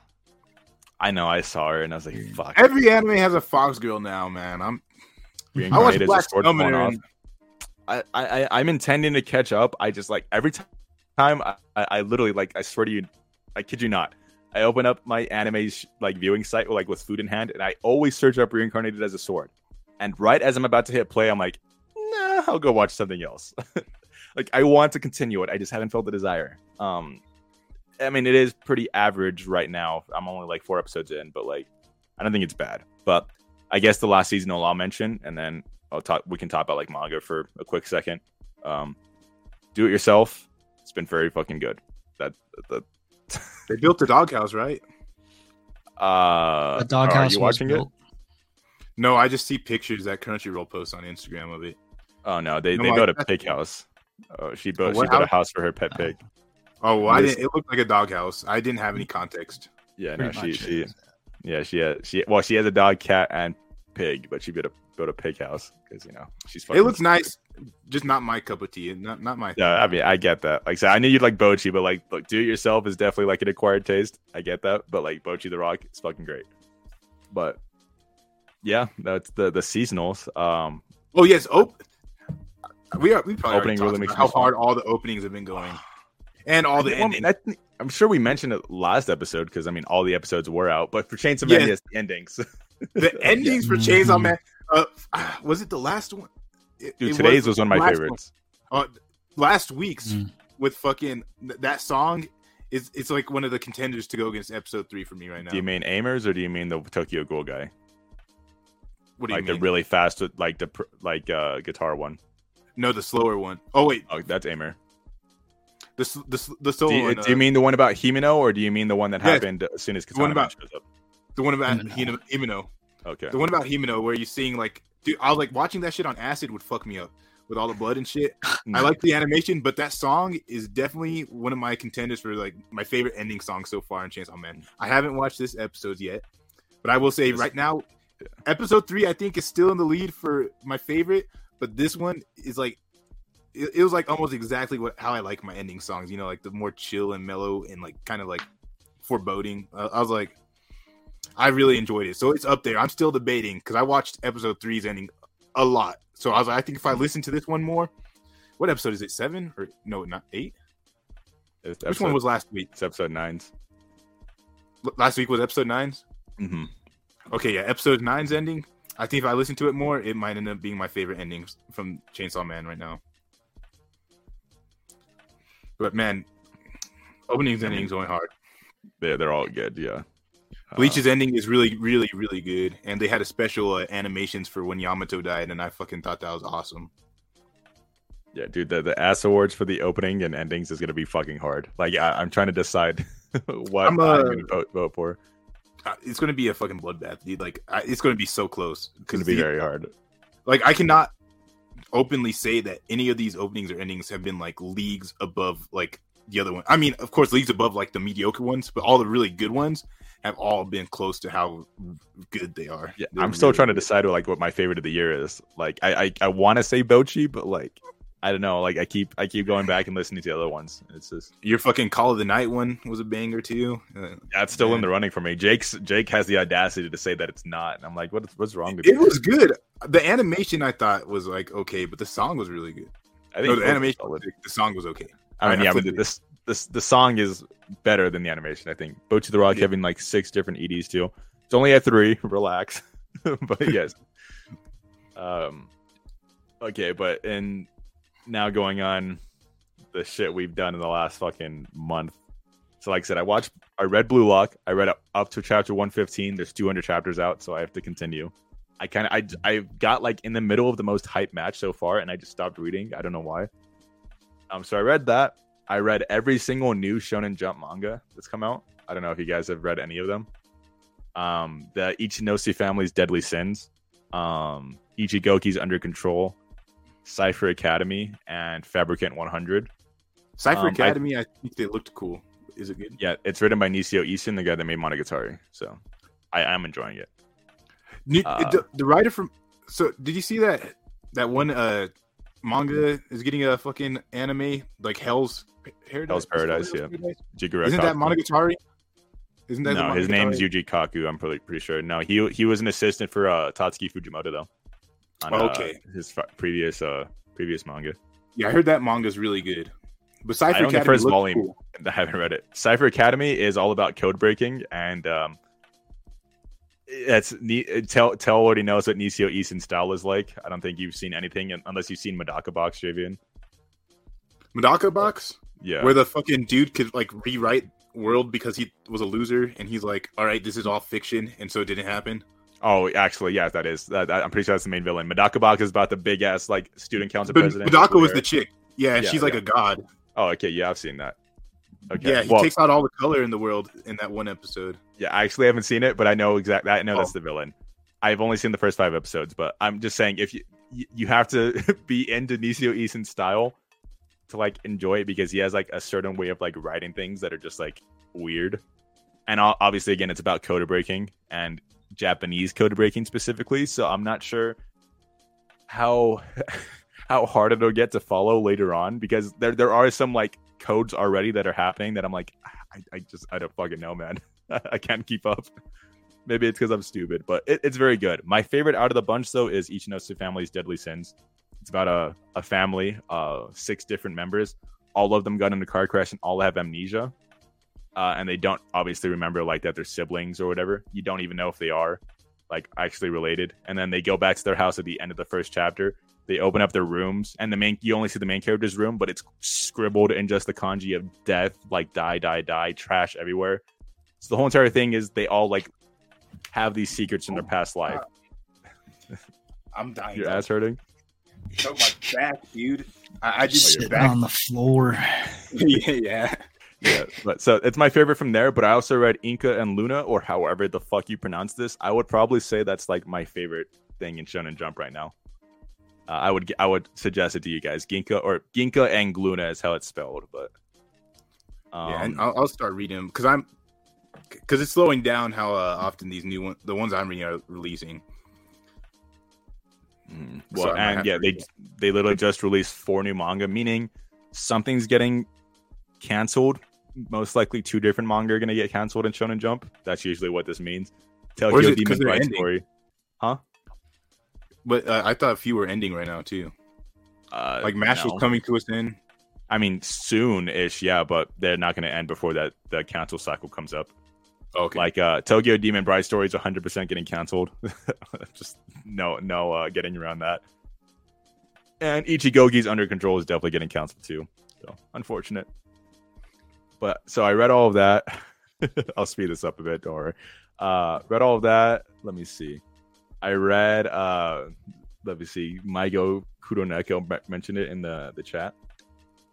I know. I saw her, and I was like, fuck. Every anime has a Fox girl now, man. I'm. I watched Black a Summoner. I, I I- I'm intending to catch up. I just like every ti- time I, I, literally like I swear to you, I kid you not. I open up my anime like viewing site like with food in hand, and I always search up reincarnated as a sword. And right as I'm about to hit play, I'm like, nah, I'll go watch something else. like I want to continue it, I just haven't felt the desire. Um, I mean, it is pretty average right now. I'm only like four episodes in, but like I don't think it's bad. But I guess the last season I'll mention, and then I'll talk. We can talk about like manga for a quick second. Um, do it yourself. It's been very fucking good. That the They built the doghouse, right? uh, The doghouse are was you watching it? built. No, I just see pictures that Crunchyroll posts on Instagram of it. Oh no, they No, they I- built a pig house. Oh, she built what she built a house? house for her pet pig. Oh, well, I didn't. It looked like a doghouse. I didn't have any context. Yeah, no, she she yeah she had she well she has a dog, cat, and pig, but she built a built a pig house because you know she's. It fucking looks nice, just not my cup of tea. Not not my. Yeah, I mean, I get that. Like, I said, I knew you'd like Bocchi, but like, look, do it yourself is definitely like an acquired taste. I get that, but like Bocchi the Rock, is fucking great. But yeah, that's the the seasonals. Um, Oh yes. Oh, we are. We probably Opening really makes how hard all the openings have been going, and all the well, I mean, endings. Think- I'm sure we mentioned it last episode because I mean, all the episodes were out, but for Chainsaw. Man, yes, the endings. the endings for Chainsaw Man. Uh, was it the last one? It- Dude, it today's was, one of my last favorites. one. Uh, last week's Mm. with fucking that song is it's like one of the contenders to go against episode three for me right now. Do you mean Aimer's or do you mean the Tokyo Ghoul guy? what do you Like mean? the really fast, like the like uh guitar one. no, the slower one. Oh wait, Oh, that's Aimer. the s- the s- the Do solo you, one. do you uh, mean the one about Himeno or do you mean the one that Yes. happened as soon as The one about- shows up? the one about Himeno. Himeno. Himeno. Okay. The one about Himeno where you seeing like, dude, I was like watching that shit on acid would fuck me up with all the blood and shit. I like the animation, but that song is definitely one of my contenders for like my favorite ending song so far in Chainsaw Man. I haven't watched this episode yet, but I will say right now, episode three I think is still in the lead for my favorite, but this one is like. It, it was like almost exactly what how I like my ending songs, you know, like the more chill and mellow and like kind of like foreboding. Uh, I was like, I really enjoyed it, so it's up there. I'm still debating because I watched episode three's ending a lot, so I was like, I think if I listen to this one more, what episode is it? Seven or no, not eight? Which one was last week? It's episode nine. L- Last week was episode nine. Mm-hmm. Okay, yeah, episode nine's ending. I think if I listen to it more, it might end up being my favorite ending from Chainsaw Man right now. But man, openings and endings going hard. They're, they're all good. Yeah. Bleach's ending is really, really, really good, and they had a special uh, animations for when Yamamoto died, and I fucking thought that was awesome. yeah, dude. The, the ass awards for the opening and endings is gonna be fucking hard. Like, I, I'm trying to decide what I'm, I'm, uh, gonna vote, vote for. Uh, It's gonna be a fucking bloodbath, dude. Like, I, it's gonna be so close. It's gonna be very hard. like I cannot openly say that any of these openings or endings have been like leagues above like the other one. I mean, of course, leagues above like the mediocre ones, but all the really good ones have all been close to how good they are. Yeah, They're I'm still really trying to good. decide like what my favorite of the year is. Like, I I, I want to say Bocchi, but like, I don't know. Like, I keep I keep going back and listening to the other ones. It's just Your fucking Call of the Night one was a banger too. Uh, that's still in the running for me. Jake's Jake has the audacity to say that it's not, and I'm like, what what's wrong with it you? was good. The animation I thought was like okay, but the song was really good. I No, the animation, solid. the song was okay. I mean, I yeah, but this this the song is better than the animation. I think. Bocchi the Rock Yeah. having like six different EDs too. It's only at three. Relax, but yes. um. Okay, but and now going on the shit we've done in the last fucking month. So, like I said, I watched, I read Blue Lock. I read up, up to chapter one fifteen. There's 200 chapters out, so I have to continue. I kind of, I, I got like in the middle of the most hype match so far, and I just stopped reading. I don't know why. Um, so I read that. I read every single new Shonen Jump manga that's come out. I don't know if you guys have read any of them. Um, the Ichinose family's Deadly Sins. um, Ichigoki's Under Control, Cipher Academy, and Fabricant 100. Cipher Um, Academy, I, think they looked cool. Is it good? Yeah, it's written by Nisio Isin, the guy that made Monogatari. So I am enjoying it. Ni- Uh, the, the writer from. So did you see that that one uh manga is getting a fucking anime like Hell's Paradise? Hell's Paradise, yeah. Paradise? Jigoro Isn't that Monogatari? Isn't that No, his name's Monogatari? Yuji Kaku. I'm pretty pretty sure. No, he he was an assistant for uh, Tatsuki Fujimoto though. On, uh, Okay. his f- previous uh previous manga. Yeah, I heard that manga's really good. But Cipher I own the Academy first volume. cool. I haven't read it. Cipher Academy is all about code breaking and um that's Ni- tell tell already knows what Nisio Isin's style is like. I don't think you've seen anything unless you've seen Medaka Box, Javian. Medaka box Yeah. where the fucking dude could like rewrite world because he was a loser and he's like, all right, this is all fiction, and so it didn't happen. Oh, actually, yeah, that is. That, that- I'm pretty sure that's the main villain. Medaka Box is about the big ass like student council But president. Medaka was the chick. Yeah, and Yeah, she's like yeah. a god. Oh, okay, yeah, I've seen that. Okay, Yeah, he well, takes out all the color in the world in that one episode. yeah, I actually haven't seen it, but I know exactly. I know that's Oh. the villain. I've only seen the first five episodes, but I'm just saying if you you, have to be into Nisio Isin's style to like enjoy it because he has like a certain way of like writing things that are just like weird. And obviously, again, it's about code breaking and Japanese code breaking specifically. So I'm not sure how how hard it'll get to follow later on because there there are some like codes already that are happening that I'm like ah, I, I just I don't fucking know, man. I can't keep up. Maybe it's because I'm stupid, but it, it's very good. My favorite out of the bunch though is Ichinose Family's Deadly Sins. It's about a, a family, uh, six different members. All of them got in a car crash and all have amnesia. Uh, and they don't obviously remember like that they're siblings or whatever. You don't even know if they are like actually related. And then they go back to their house at the end of the first chapter. They open up their rooms, and the main you only see the main character's room, but it's scribbled in just the kanji of death, like die, die, die, trash everywhere. So the whole entire thing is they all like have these secrets in their past life. I'm dying. Your ass hurting? Choke my back, dude. I, I Just just you're sitting back. on the floor. yeah, yeah. yeah, but so it's my favorite from there. But I also read Inca and Luna, or however the fuck you pronounce this. I would probably say that's like my favorite thing in Shonen Jump right now. Uh, I would I would suggest it to you guys. Ginka or Ginka and Luna is how it's spelled, but um, yeah, and I'll, I'll start reading because I'm because it's slowing down how uh, often these new ones, the ones I'm reading, are releasing. Mhm. Well, and yeah, they they literally just released four new manga, meaning something's getting canceled. Most likely, two different manga are going to get canceled in Shonen Jump. That's usually what this means. Tokyo Demon Bride story. But uh, I thought a few were ending right now too. Uh, Like Mash no. was coming to us in. I mean, soon ish, yeah, but they're not going to end before that the cancel cycle comes up. Okay. Like uh, Tokyo Demon Bride story is 100 percent getting canceled. Just no, no, uh, getting around that. And Ichigoki's Under Control is definitely getting canceled too. So unfortunate. But so I read all of that. I'll speed this up a bit. Don't worry. Uh, read all of that. Let me see. I read. Uh, let me see. Maigo Kuroneko me- mentioned it in the the chat.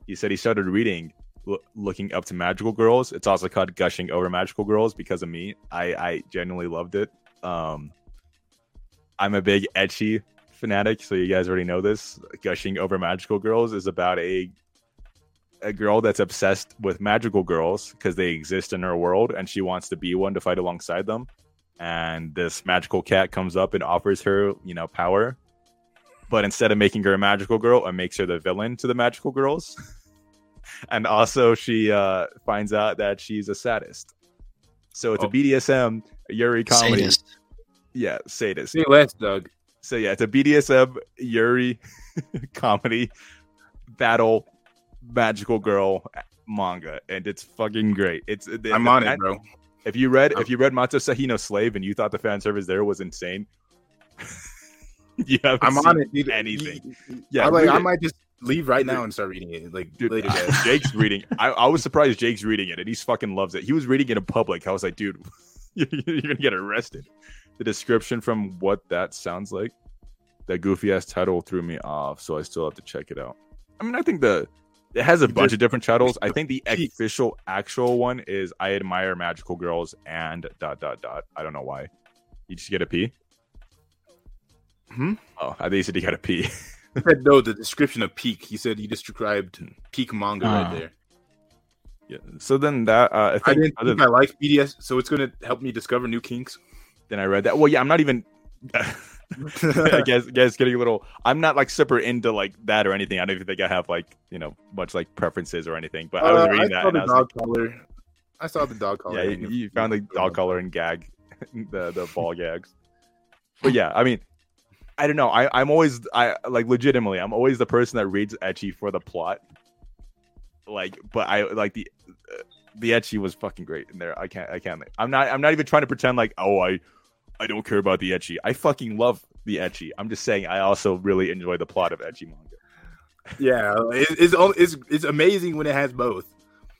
He said he started reading lo- looking up to magical girls. It's also called gushing over magical girls because of me. I I genuinely loved it. Um, I'm a big ecchi fanatic, so you guys already know this. Gushing over magical girls is about a a girl that's obsessed with magical girls because they exist in her world, and she wants to be one to fight alongside them. And this magical cat comes up and offers her, you know, power. But instead of making her a magical girl, it makes her the villain to the magical girls. and also she uh, finds out that she's a sadist. So it's Oh. a BDSM Yuri comedy. Sadist. Yeah, sadist. Say less, Doug. So yeah, it's a BDSM Yuri comedy battle magical girl manga, and it's fucking great. It's the- I'm the on fan- it, bro. If you read I'm- if you read Mato Seihei no Slave and you thought the fan service there was insane, you haven't I'm seen on it, dude. anything. Yeah, Yeah, I, like, I might just leave right now and start reading it. Like Dude, later, guys. Jake's reading. I, I was surprised Jake's reading it, and he fucking loves it. He was reading it in public. I was like, dude, you're, you're gonna get arrested. The description from what that sounds like, that goofy ass title threw me off, so I still have to check it out. I mean, I think the it has a There's- bunch of different titles. I think the official actual one is I admire magical girls and dot dot dot. I don't know why. You just get a P. Hmm? Oh, I think you said you got to pee. He said no. The description of peak. He said he described peak manga Ah. right there. yeah. So then that uh, I I didn't other think I like BDS, so it's gonna help me discover new kinks. Then I read that. Well, yeah, I'm not even. I guess, guess getting a little. I'm not like super into like that or anything. I don't even think I have like you know much like preferences or anything. But I was Uh, reading I that saw and the I was like, dog collar. I saw the dog collar. yeah, you, you found the dog collar and gag, the the ball gags. But yeah, I mean, I don't know. I I'm always I like legitimately. I'm always the person that reads ecchi for the plot. Like, but I like the uh, the ecchi was fucking great in there. I can't I can't. I'm not I'm not even trying to pretend like oh I I don't care about the ecchi. I fucking love the ecchi. I'm just saying I also really enjoy the plot of ecchi manga. Yeah, it's it's it's amazing when it has both.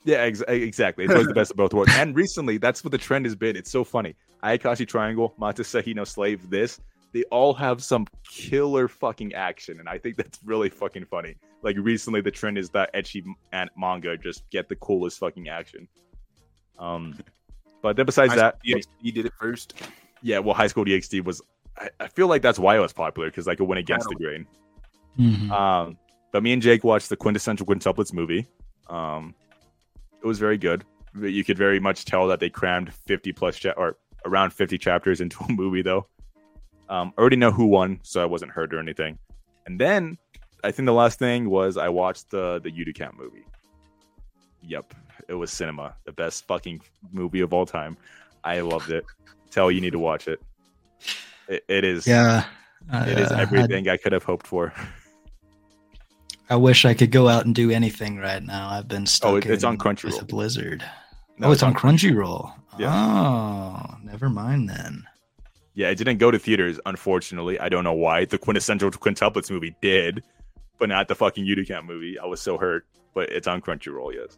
Yeah, ex- exactly. It's always the best of both worlds. And recently, that's what the trend has been. It's so funny. Ayakashi Triangle, Mato Seihei no Slave, this, they all have some killer fucking action. And I think that's really fucking funny. Like, recently, the trend is that ecchi and manga just get the coolest fucking action. Um, But then besides that, DXD did it first. yeah, well, High School DxD was, I, I feel like that's why it was popular because like it went against the grain. Mhm. Um, but me and Jake watched the quintessential quintuplets movie. Um, it was very good. You could very much tell that they crammed 50 plus cha- or around 50 chapters into a movie, though. Um, I already know who won, so I wasn't hurt or anything. And then I think the last thing was I watched the the Yuru Camp movie. Yep, it was cinema, the best fucking movie of all time. I loved it. Tell you need to watch it. It, it is. Yeah. It is uh, I- everything I could have hoped for. I, wish I could go out and do anything right now. I've been stuck. Oh, it's on Crunchyroll. with a blizzard. No, oh, it's on Crunchyroll. Yeah. Oh, never mind then. Yeah, it didn't go to theaters, unfortunately. I don't know why. The quintessential quintuplets movie did, but not the fucking Yuru Camp movie. I was so hurt, but it's on Crunchyroll, yes.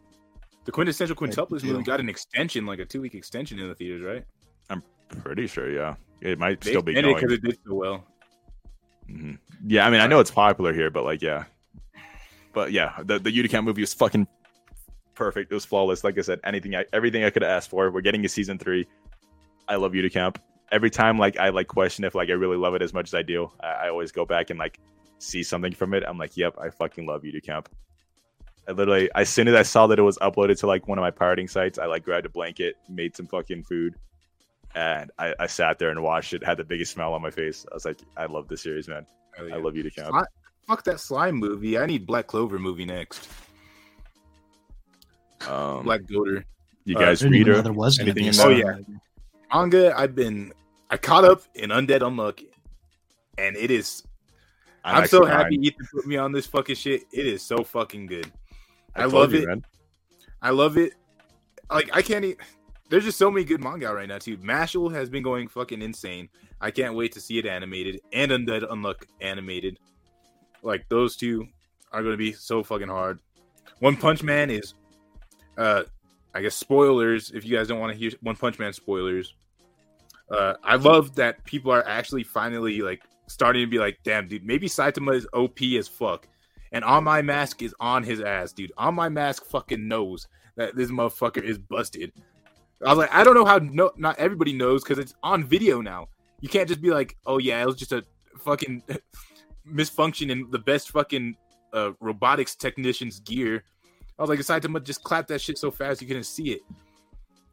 The quintessential quintuplets movie got an extension, like a two week extension in the theaters, right? I'm pretty sure, yeah. It might They still be extended going. because it did so well. Mhm. Yeah, I mean, I know it's popular here, but like, yeah. But yeah, the the Yuru Camp movie was fucking perfect. It was flawless. Like I said, anything, I, everything I could have asked for. We're getting a season three. I love Yuru Camp. Every time, like, I like question if like I really love it as much as I do. I, I always go back and like see something from it. I'm like, yep, I fucking love Yuru Camp. I literally, as soon as I saw that it was uploaded to like one of my pirating sites, I like grabbed a blanket, made some fucking food, and I, I sat there and watched it. Had the biggest smile on my face. I was like, I love this series, man. Hell yeah. I love Yuru Camp. Slime- Fuck that slime movie. I need Black Clover movie next. Um, Black Goater. you uh, guys didn't read even know her? there was anything be in Oh, there? yeah. Manga, I've been I caught up in Undead Unlucky. And it is I'm, so actually happy. Ethan put me on this fucking shit. It is so fucking good. I, told love you, it. man. I love it. Like I can't. E- There's just so many good manga right now too. Mashle has been going fucking insane. I can't wait to see it animated and Undead Unluck animated. Like those two are going to be so fucking hard. One Punch Man is, uh, I guess spoilers. If you guys don't want to hear One Punch Man spoilers, uh, I love that people are actually finally like starting to be like, damn, dude, maybe Saitama is OP as fuck. And Amai Mask is on his ass, dude. Amai Mask fucking knows that this motherfucker is busted. I was like, I don't know how no, not everybody knows because it's on video now. You can't just be like, oh yeah, it was just a fucking misfunction in the best fucking uh, robotics technician's gear. I was like, Saitama just clapped that shit so fast you couldn't see it.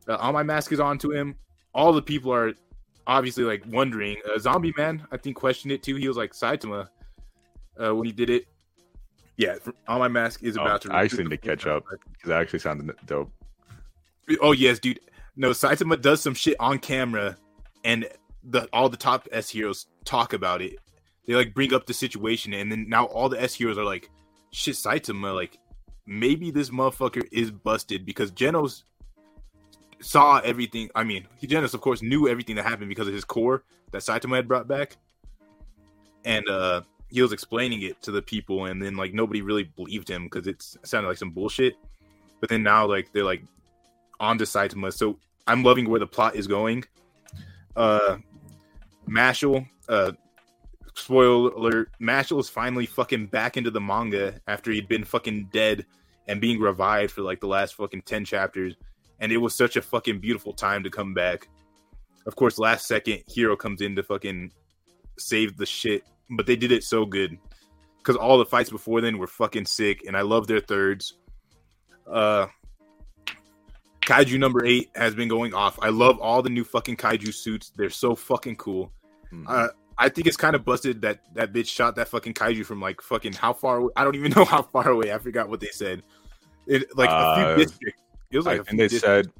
Uh, Amai Mask is onto him. All the people are obviously like wondering. Uh, Zombie Man, I think, questioned it too. He was like, Saitama, uh, when he did it. Yeah, Amai Mask is Oh, about to. I actually need to catch up. Because that actually sounded dope. Oh yes, dude. No, Saitama does some shit on camera, and the all the top S heroes talk about it. They like bring up the situation, and then now all the S heroes are like, "Shit, Saitama, like maybe this motherfucker is busted because Genos saw everything. I mean, Genos of course knew everything that happened because of his core that Saitama had brought back, and uh he was explaining it to the people, and then like nobody really believed him because it sounded like some bullshit. But then now, like they're like on to Saitama. So I'm loving where the plot is going. Uh Mashle, uh spoiler alert, Mashle is finally fucking back into the manga after he'd been fucking dead and being revived for like the last fucking 10 chapters. And it was such a fucking beautiful time to come back. Of course, last second, Hero comes in to fucking save the shit, but they did it so good because all the fights before then were fucking sick, and I love their thirds. Uh, Kaiju number eight has been going off. I love all the new fucking Kaiju suits. They're so fucking cool. Mhm. Uh, I think it's kind of busted that that bitch shot that fucking Kaiju from like fucking how far? Away? I don't even know how far away. I forgot what they said. It like a Uh, few districts. It was like I a think they districts.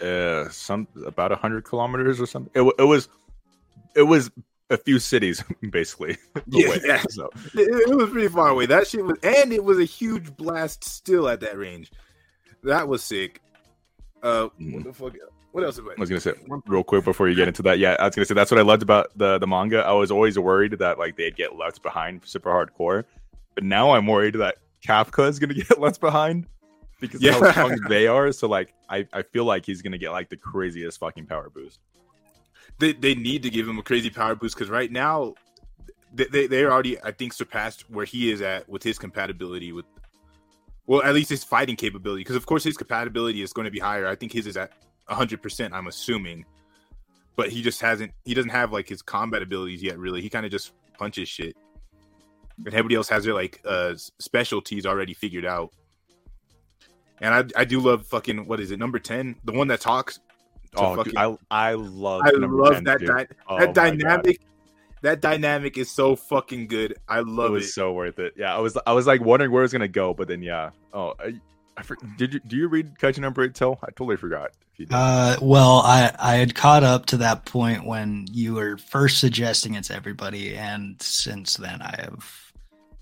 said uh some about 100 kilometers or something it, it was it was a few cities basically Yeah, yeah. So, It, it was pretty far away. That shit was, and it was a huge blast still at that range. That was sick. Uh, Mhm. what the fuck? What else? I was gonna say real quick before you get into that. Yeah, I was gonna say that's what I loved about the the manga. I was always worried that like they'd get left behind super hardcore, but now I'm worried that Kafka is gonna get left behind because of how strong they are. So like, I I feel like he's gonna get like the craziest fucking power boost. They they need to give him a crazy power boost because right now, they they they're already I think surpassed where he is at with his compatibility with. Well, at least his fighting capability, because of course his compatibility is going to be higher. I think his is at hundred percent. I'm assuming, but he just hasn't. He doesn't have like his combat abilities yet. Really, he kind of just punches shit. And everybody else has their like uh specialties already figured out. And I I do love fucking what is it number ten the one that talks. Oh, fucking- dude, I I love I love 10, that di- Oh that my God. dynamic. That dynamic is so fucking good. I love it love was it. so worth it. Yeah, I was I was like wondering where it was gonna go, but then yeah. Oh, I, I for, did you do you read Kaiju number eight? Till I totally forgot. If you did. Uh, well, I I had caught up to that point when you were first suggesting it to everybody, and since then I have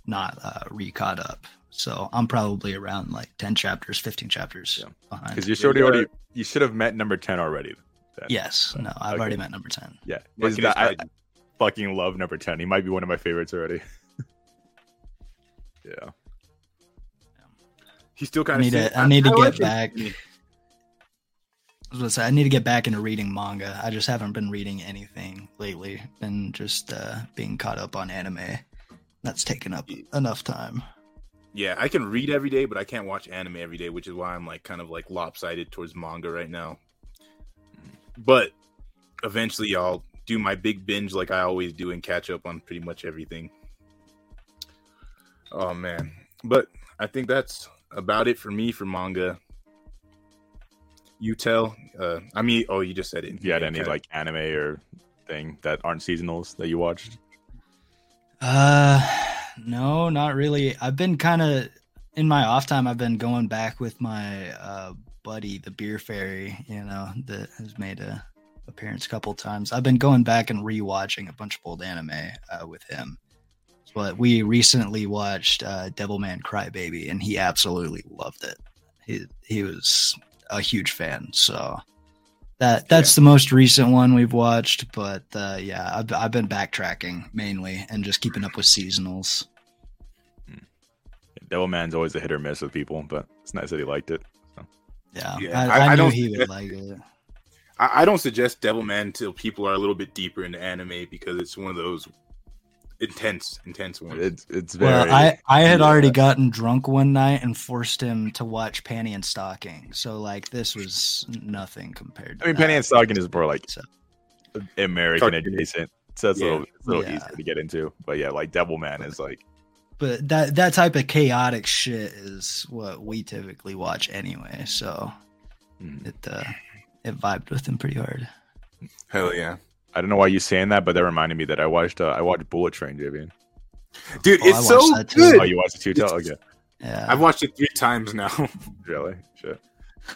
not uh, re-caught up. So I'm probably around like ten chapters, fifteen chapters Yeah. behind. Because you should Yeah. already you should have met number ten already. then. Yes, no, I've Okay. already met number ten. Yeah, Is that- his I fucking love number ten. He might be one of my favorites already. yeah. He's still I kind of. need to I need to get back. I was gonna say I need to get back into reading manga. I just haven't been reading anything lately. Been just uh, being caught up on anime. That's taken up enough time. Yeah, I can read every day, but I can't watch anime every day, which is why I'm like kind of like lopsided towards manga right now. But eventually, I'll do my big binge like I always do and catch up on pretty much everything. Oh man, but I think that's about it for me for manga. You tell. Uh, I mean, oh, you just said it. If you had any Okay. like anime or thing that aren't seasonals that you watched. Uh, no, not really. I've been kind of in my off time. I've been going back with my uh buddy, the Beer Fairy. You know, that has made a appearance a couple times. I've been going back and rewatching a bunch of old anime uh, with him. But we recently watched uh, Devilman Crybaby, and he absolutely loved it. He he was a huge fan. So that that's the most recent one we've watched. But uh, yeah, I've I've been backtracking mainly and just keeping up with seasonals. Devilman's always a hit or miss with people, but it's nice that he liked it. Yeah, Yeah, I, I- I, I don't- he would like it. I, I don't suggest Devilman until people are a little bit deeper into anime because it's one of those intense, intense one. It's it's very. Well, I I had yeah. already gotten drunk one night and forced him to watch Panty and Stocking. So like this was nothing compared. To I mean, Panty that. and Stocking is more like So- American Cartoon. adjacent, so it's a Yeah. little, it's a little Yeah. easier to get into. But yeah, like Devilman is like but that that type of chaotic shit is what we typically watch anyway. So mm. it uh, it vibed with him pretty hard. Hell yeah, I don't know why you're saying that, but that reminded me that I watched uh, I watched Bullet Train, Javian. dude, Oh, it's so watched that too. good. Oh, you watched it too? Tell okay, Yeah, I've watched it three times now. really? Shit.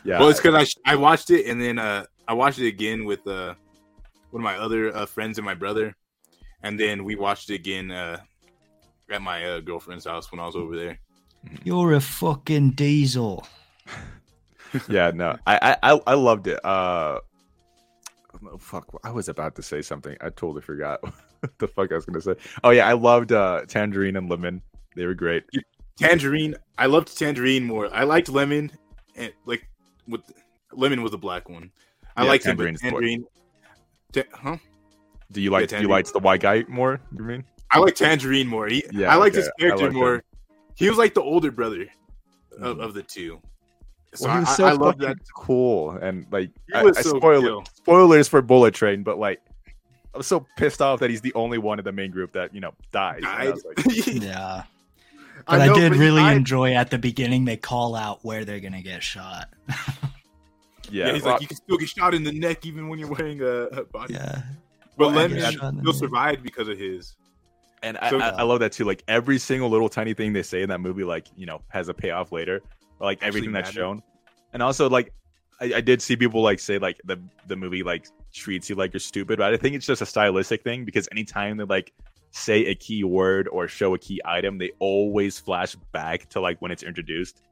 Yeah. well, it's because I I watched it and then uh I watched it again with uh one of my other uh, friends and my brother, and then we watched it again uh at my uh, girlfriend's house when I was over there. you're a fucking diesel. yeah, no, I, I I- I loved it. Uh, oh, fuck, I was about to say something. I totally forgot what the fuck I was gonna say. Oh yeah, I loved uh, Tangerine and Lemon. They were great. Tangerine, I loved Tangerine more. I liked Lemon, and like with Lemon was the black one. I Yeah, liked him, the black- Tangerine. Ta- huh? Do you like do you Tangerine. like the white guy more? You mean? I like Tangerine more. He, Yeah, I liked okay. his character like more. him. He was like the older brother of, Mhm. of the two. So Well, he was I, so I love that. cool and like I, I so spoil chill. spoilers for Bullet Train, but like I was so pissed off that he's the only one in the main group that you know dies. I Died. like, Yeah. But I, know, did but really died. enjoy at the beginning they call out where they're gonna get shot. yeah, Yeah, he's well, like, you can still get shot in the neck even when you're wearing a, a body. yeah. But Well, Lemon and- shot in the still survived because of his. and so- I, I love that too. Like every single little tiny thing they say in that movie, like you know, has a payoff later. Like everything that's shown, and also like I, I did see people like say like the the movie like treats you like you're stupid, but I think it's just a stylistic thing because anytime they like say a key word or show a key item, they always flash back to like when it's introduced.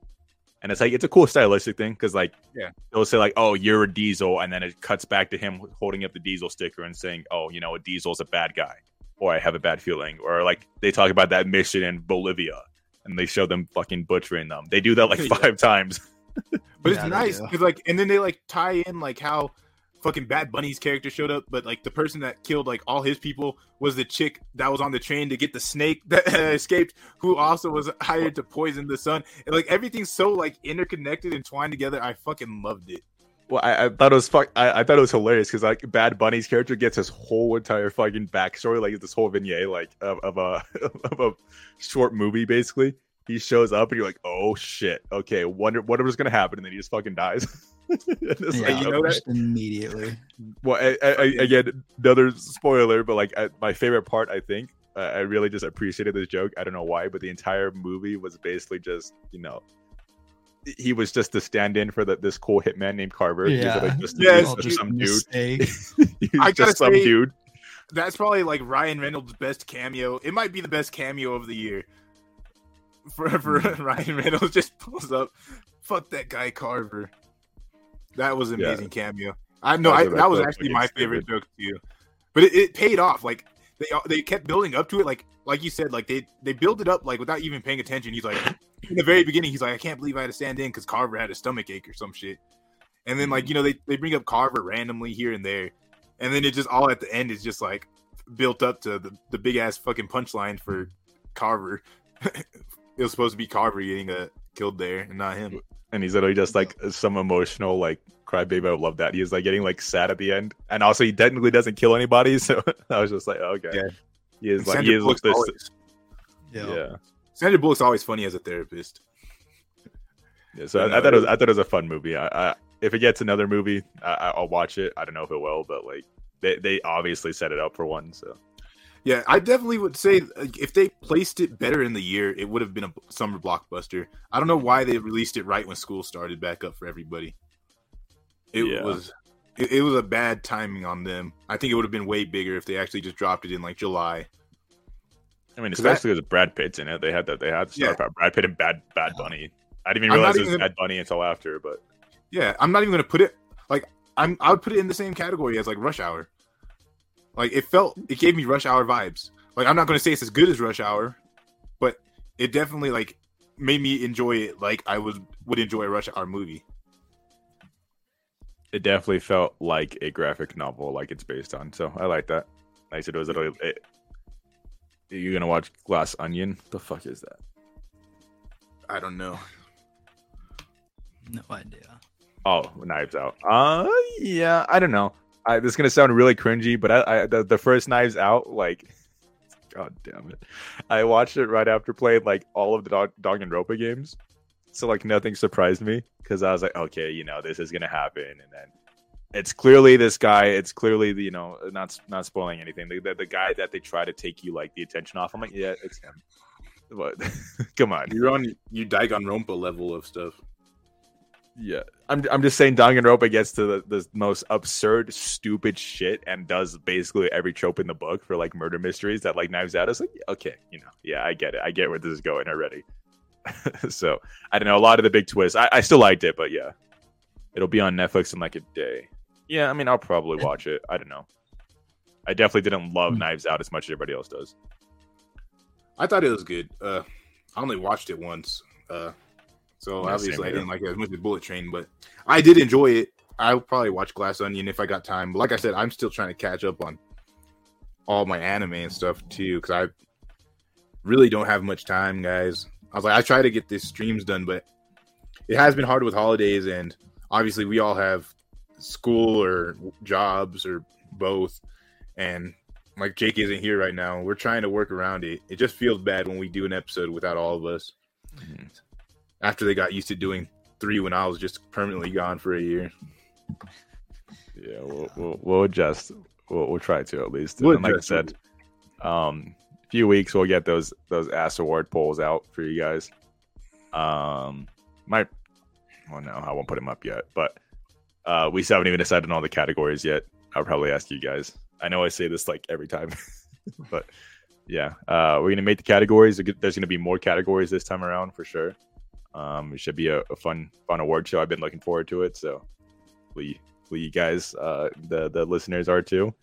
And it's like it's a cool stylistic thing because like Yeah. they'll say like oh you're a diesel and then it cuts back to him holding up the diesel sticker and saying oh you know a diesel's a bad guy or I have a bad feeling or like they talk about that mission in Bolivia and they show them fucking butchering them they do that like Yeah. five times But Yeah, it's they nice because like, and then they like tie in like how fucking Bad Bunny's character showed up, but like the person that killed like all his people was the chick that was on the train to get the snake that uh, escaped, who also was hired to poison the sun. And like everything's so like interconnected and twined together. I fucking loved it. Well, I, I thought it was fuck. I, I thought it was hilarious because like Bad Bunny's character gets his whole entire fucking backstory, like this whole vignette, like of, of a of a short movie. Basically, he shows up and you're like, oh shit, okay, wonder whatever's gonna happen, and then he just fucking dies. It's Yeah, like, you know that- immediately. well, I, I, I, again, another spoiler, but like I, my favorite part, I think, uh, I really just appreciated this joke. I don't know why, but the entire movie was basically just, you know, he was just the stand-in for the, this cool hitman named Carver. Yeah. like, just, Yeah, he it's was just some dude. Mistake. he I gotta just some say- dude. That's probably like Ryan Reynolds' best cameo. It might be the best cameo of the year. For, for hmm. Ryan Reynolds just pulls up, fuck that guy Carver. That was an Yeah. amazing cameo. I know That I, was- that was that's actually fucking my stupid. favorite joke too, but it, it paid off. Like they they kept building up to it. Like like you said, like they they build it up like without even paying attention. He's like in the very beginning, he's like, I can't believe I had to stand in because Carver had a stomach ache or some shit. And then like you know they they bring up Carver randomly here and there, and then it just all at the end is just like built up to the, the big ass fucking punchline for Carver. it was supposed to be Carver getting uh, killed there and not him. And he's literally just like some emotional, like, crybaby. I love that. He's like getting like sad at the end. And also, he technically doesn't kill anybody. So I was just like, okay. Yeah. He is like, Sandra he is Bullock's this. always, Yeah. Sandra Bullock's always funny as a therapist. Yeah, so I, I thought it was I thought it was a fun movie. I, I if it gets another movie, I, I- I'll watch it. I don't know if it will, but like they they obviously set it up for one. So Yeah, I definitely would say like, if they placed it better in the year, it would have been a summer blockbuster. I don't know why they released it right when school started back up for everybody. It Yeah. was it, it was a bad timing on them. I think it would have been way bigger if they actually just dropped it in like July. I mean, especially with Brad Pitt's in it, they had that they had Yeah. Brad Pitt and Bad Bad Bunny. I didn't even realize it was even- Bad Bunny until after, but Yeah, I'm not even gonna put it like I'm. I would put it in the same category as like Rush Hour. Like it felt, it gave me Rush Hour vibes. Like I'm not gonna say it's as good as Rush Hour, but it definitely like made me enjoy it like I would would enjoy a Rush Hour movie. It definitely felt like a graphic novel, like it's based on. So I like that. Like I said, it was literally. It, you gonna watch Glass Onion? The fuck is that? I don't know. No idea. Oh, Knives Out. Uh, yeah, I don't know. I, this is gonna sound really cringy, but I, I the, the first Knives Out, like, god damn it, I watched it right after playing like all of the dog, Danganronpa games, so like nothing surprised me because I was like, okay, you know, this is gonna happen, and then it's clearly this guy. It's clearly the you know not not spoiling anything. The, the, the guy that they try to take you like the attention off. I'm like, yeah, it's him. What? Come on. You're on you Rompa level of stuff. Yeah, I'm. I'm just saying, Danganronpa gets to the, the most absurd, stupid shit, and does basically every trope in the book for like murder mysteries that like Knives Out is like, okay, you know, yeah, I get it, I get where this is going already. so I don't know a lot of the big twists. I, I still liked it, but yeah, it'll be on Netflix in like a day. Yeah, I mean, I'll probably watch it. I don't know. I definitely didn't love Hmm. Knives Out as much as everybody else does. I thought it was good. Uh, I only watched it once. Uh, so Yeah, obviously I didn't like it as much as Bullet Train, but I did enjoy it. I'll probably watch Glass Onion if I got time. But like I said, I'm still trying to catch up on all my anime and stuff too, because I really don't have much time, guys. I was like, I try to get these streams done, but it has been hard with holidays, and obviously we all have school or jobs or both, and like Jake isn't here right now. We're trying to work around it. It just feels bad when we do an episode without all of us. Mm-hmm. After they got used to doing three when I was just permanently gone for a year. Yeah, we'll we'll, we'll adjust. We'll, we'll try to at least. We'll and like I said, um, few weeks we'll get those those ass award polls out for you guys. Um, might. Well, no, I won't put them up yet. But uh, we still haven't even decided on all the categories yet. I'll probably ask you guys. I know I say this like every time, but yeah, uh, we're gonna make the categories. There's gonna be more categories this time around for sure. Um, it should be a, a fun, fun award show. I've been looking forward to it. So, hopefully, hopefully you guys, uh, the the listeners are too.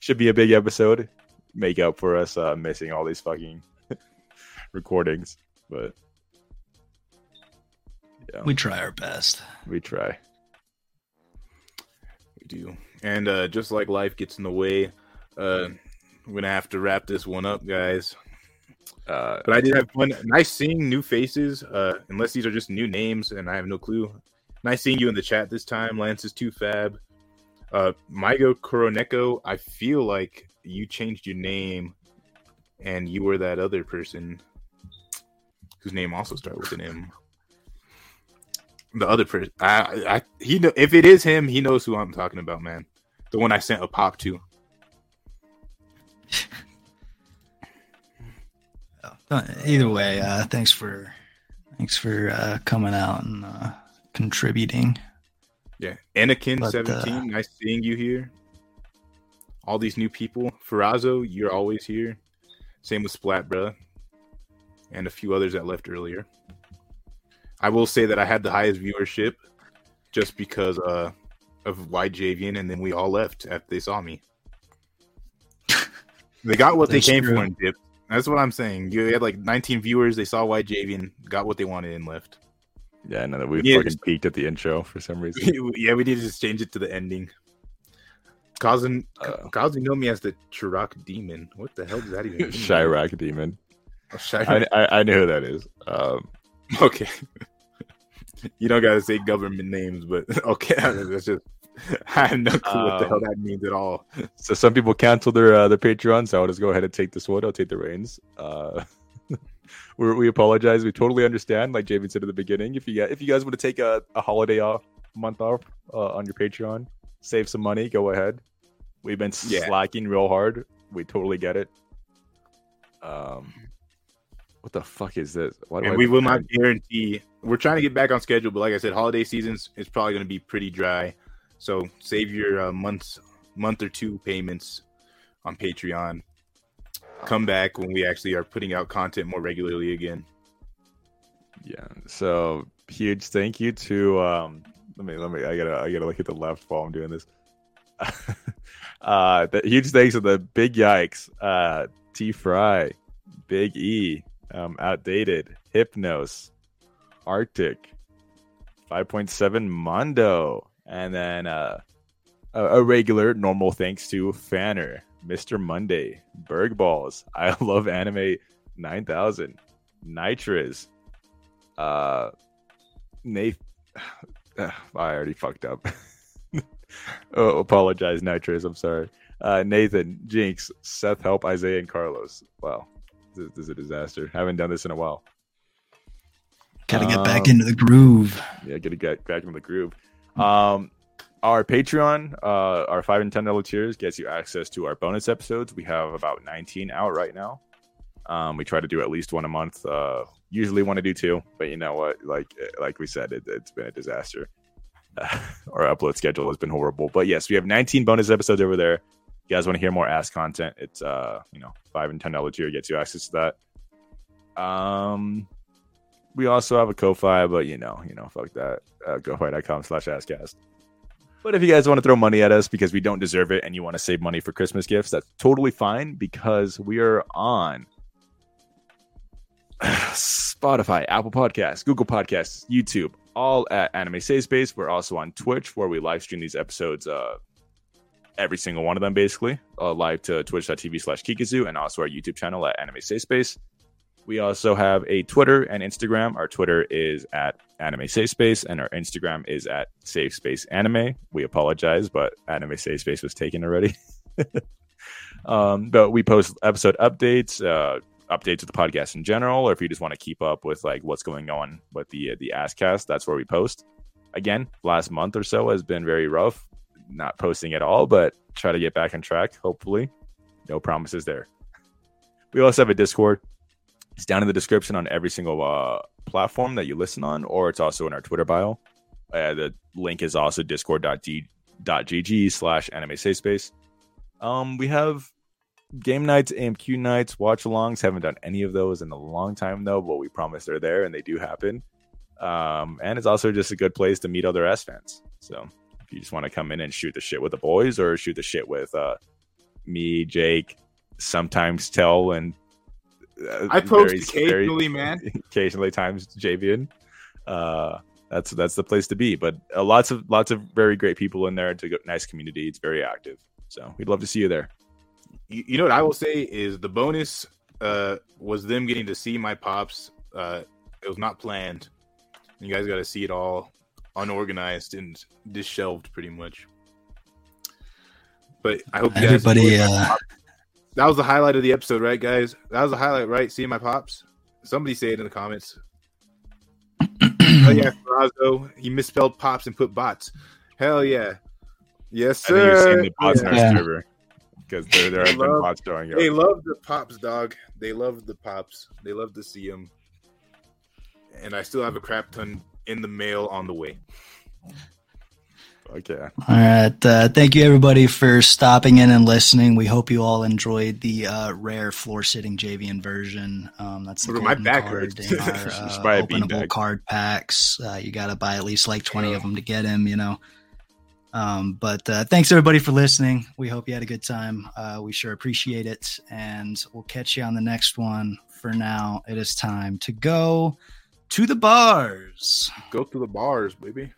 Should be a big episode. Make up for us uh, missing all these fucking recordings, but yeah, We try our best. we try. We do. And uh, just like life gets in the way, uh, we're gonna have to wrap this one up, guys. Uh, But I did have fun. Nice seeing new faces. Uh, unless these are just new names, and I have no clue. Nice seeing you in the chat this time. Lance is too fab. Uh, Maigo Koroneko. I feel like you changed your name, and you were that other person whose name also started with an M. The other person, I, I, he know if it is him, he knows who I'm talking about, man. The one I sent a pop to. Uh, Either way, uh, thanks for thanks for uh, coming out and uh, contributing. Yeah, Anakin But, seventeen. uh, nice seeing you here. All these new people. Ferrazzo, you're always here. Same with Splat, bruh. And a few others that left earlier. I will say that I had the highest viewership just because uh, of White Javian, and then we all left after they saw me. they got what they came true. for and dipped. That's what I'm saying. You had like 19 viewers. They saw White Javian, got what they wanted, and left. yeah, I know that we Yeah, fucking peaked at the intro for some reason. yeah, we need to just change it to the ending. Kazen, Uh. Kazu know me as the Chirac demon. What the hell does that even mean? Chirac demon. Oh, Chirac. I, I I know who that is. Um, Okay. you don't gotta say government names, but okay, that's just I have no clue what the Um, hell that means at all. so some people cancel their uh, their Patreon, so I'll just go ahead and take this one. I'll take the reins. Uh, we we apologize. We totally understand. Like Javian said at the beginning, if you guys, if you guys want to take a, a holiday off, month off uh, on your Patreon, save some money, go ahead. We've been Yeah. slacking real hard. We totally get it. Um, what the fuck is this? Why do And I we will not guarantee. We're trying to get back on schedule, but like I said, holiday seasons is probably going to be pretty dry. So save your uh, months, month or two payments on Patreon. Come back when we actually are putting out content more regularly again. Yeah. So huge thank you to um let me let me I gotta I gotta look at the left while I'm doing this. uh the huge thanks to the big yikes, uh T Fry, Big E, um outdated, Hypnos, Arctic, 5.7 Mondo, and then uh a, a regular normal thanks to Fanner, Mr. Monday, Berg Balls, I love anime 9000, Nitrous, uh Nath I already fucked up. oh, apologize, Nitrous. I'm sorry. Uh, Nathan, Jinx, Seth, Help, Isaiah, and Carlos. Wow, this, this is a disaster. Haven't done this in a while. Got to get back Um, into the groove. Yeah, gotta get back into the groove. Um, our Patreon, uh, our five and ten dollar tiers gets you access to our bonus episodes. We have about 19 out right now. Um, we try to do at least one a month. Uh, usually want to do two, but you know what? Like like we said, it, it's been a disaster. our upload schedule has been horrible. But yes, we have 19 bonus episodes over there. If You guys want to hear more ass content? It's uh, you know, five and ten dollar tier gets you access to that. Um, we also have a Ko-Fi, but you know, you know, fuck that. Uh, Ko-Fi.com slash asscast. But if you guys want to throw money at us because we don't deserve it and you want to save money for Christmas gifts, that's totally fine because we are on Spotify, Apple Podcasts, Google Podcasts, YouTube, all at Anime Safe Space. We're also on Twitch where we live stream these episodes, uh, every single one of them basically, uh, live to twitch.tv slash Kikazu and also our YouTube channel at Anime Safe Space. We also have a Twitter and Instagram. Our Twitter is at Anime Safe Space, and our Instagram is at Safe Space Anime. We apologize, but Anime Safe Space was taken already. Um, but we post episode updates, uh, updates of the podcast in general, or if you just want to keep up with like what's going on with the uh, the Asscast, that's where we post. Again, last month or so has been very rough, not posting at all, but try to get back on track. Hopefully, no promises there. We also have a Discord. It's down in the description on every single uh, platform that you listen on, or it's also in our Twitter bio. Uh, the link is also discord.gg slash anime safe space. Um, we have game nights, AMQ nights, watch alongs. Haven't done any of those in a long time though, but we promise they're there and they do happen. Um, and it's also just a good place to meet other S fans. So if you just want to come in and shoot the shit with the boys or shoot the shit with uh, me, Jake, sometimes Tell, and uh, I post occasionally, very, man. Occasionally, times Javian. Uh, that's that's the place to be. But uh, lots of lots of very great people in there. It's a nice community. It's very active. So we'd love to see you there. You, you know what I will say is the bonus uh, was them getting to see my pops. Uh, it was not planned. You guys got to see it all unorganized and dishelved pretty much. But I hope everybody. Uh... That was the highlight of the episode, right, guys? That was the highlight, right? Seeing my pops. Somebody say it in the comments. oh yeah, Ferrazzo. He misspelled pops and put bots. Hell yeah. Yes, sir. I think you're seeing the bots yeah. in our server because there, there have been bots showing up. They love the pops, dog. They love the pops. They love to see them. And I still have a crap ton in the mail on the way. Okay. All right. Uh, thank you, everybody, for stopping in and listening. We hope you all enjoyed the uh, rare floor sitting Javian version. Um, that's the my back card in our uh, openable card packs. Uh, you got to buy at least like 20 of them to get him, you know. Um, but uh, thanks, everybody, for listening. We hope you had a good time. Uh, we sure appreciate it. And we'll catch you on the next one. For now, it is time to go to the bars. Go to the bars, baby.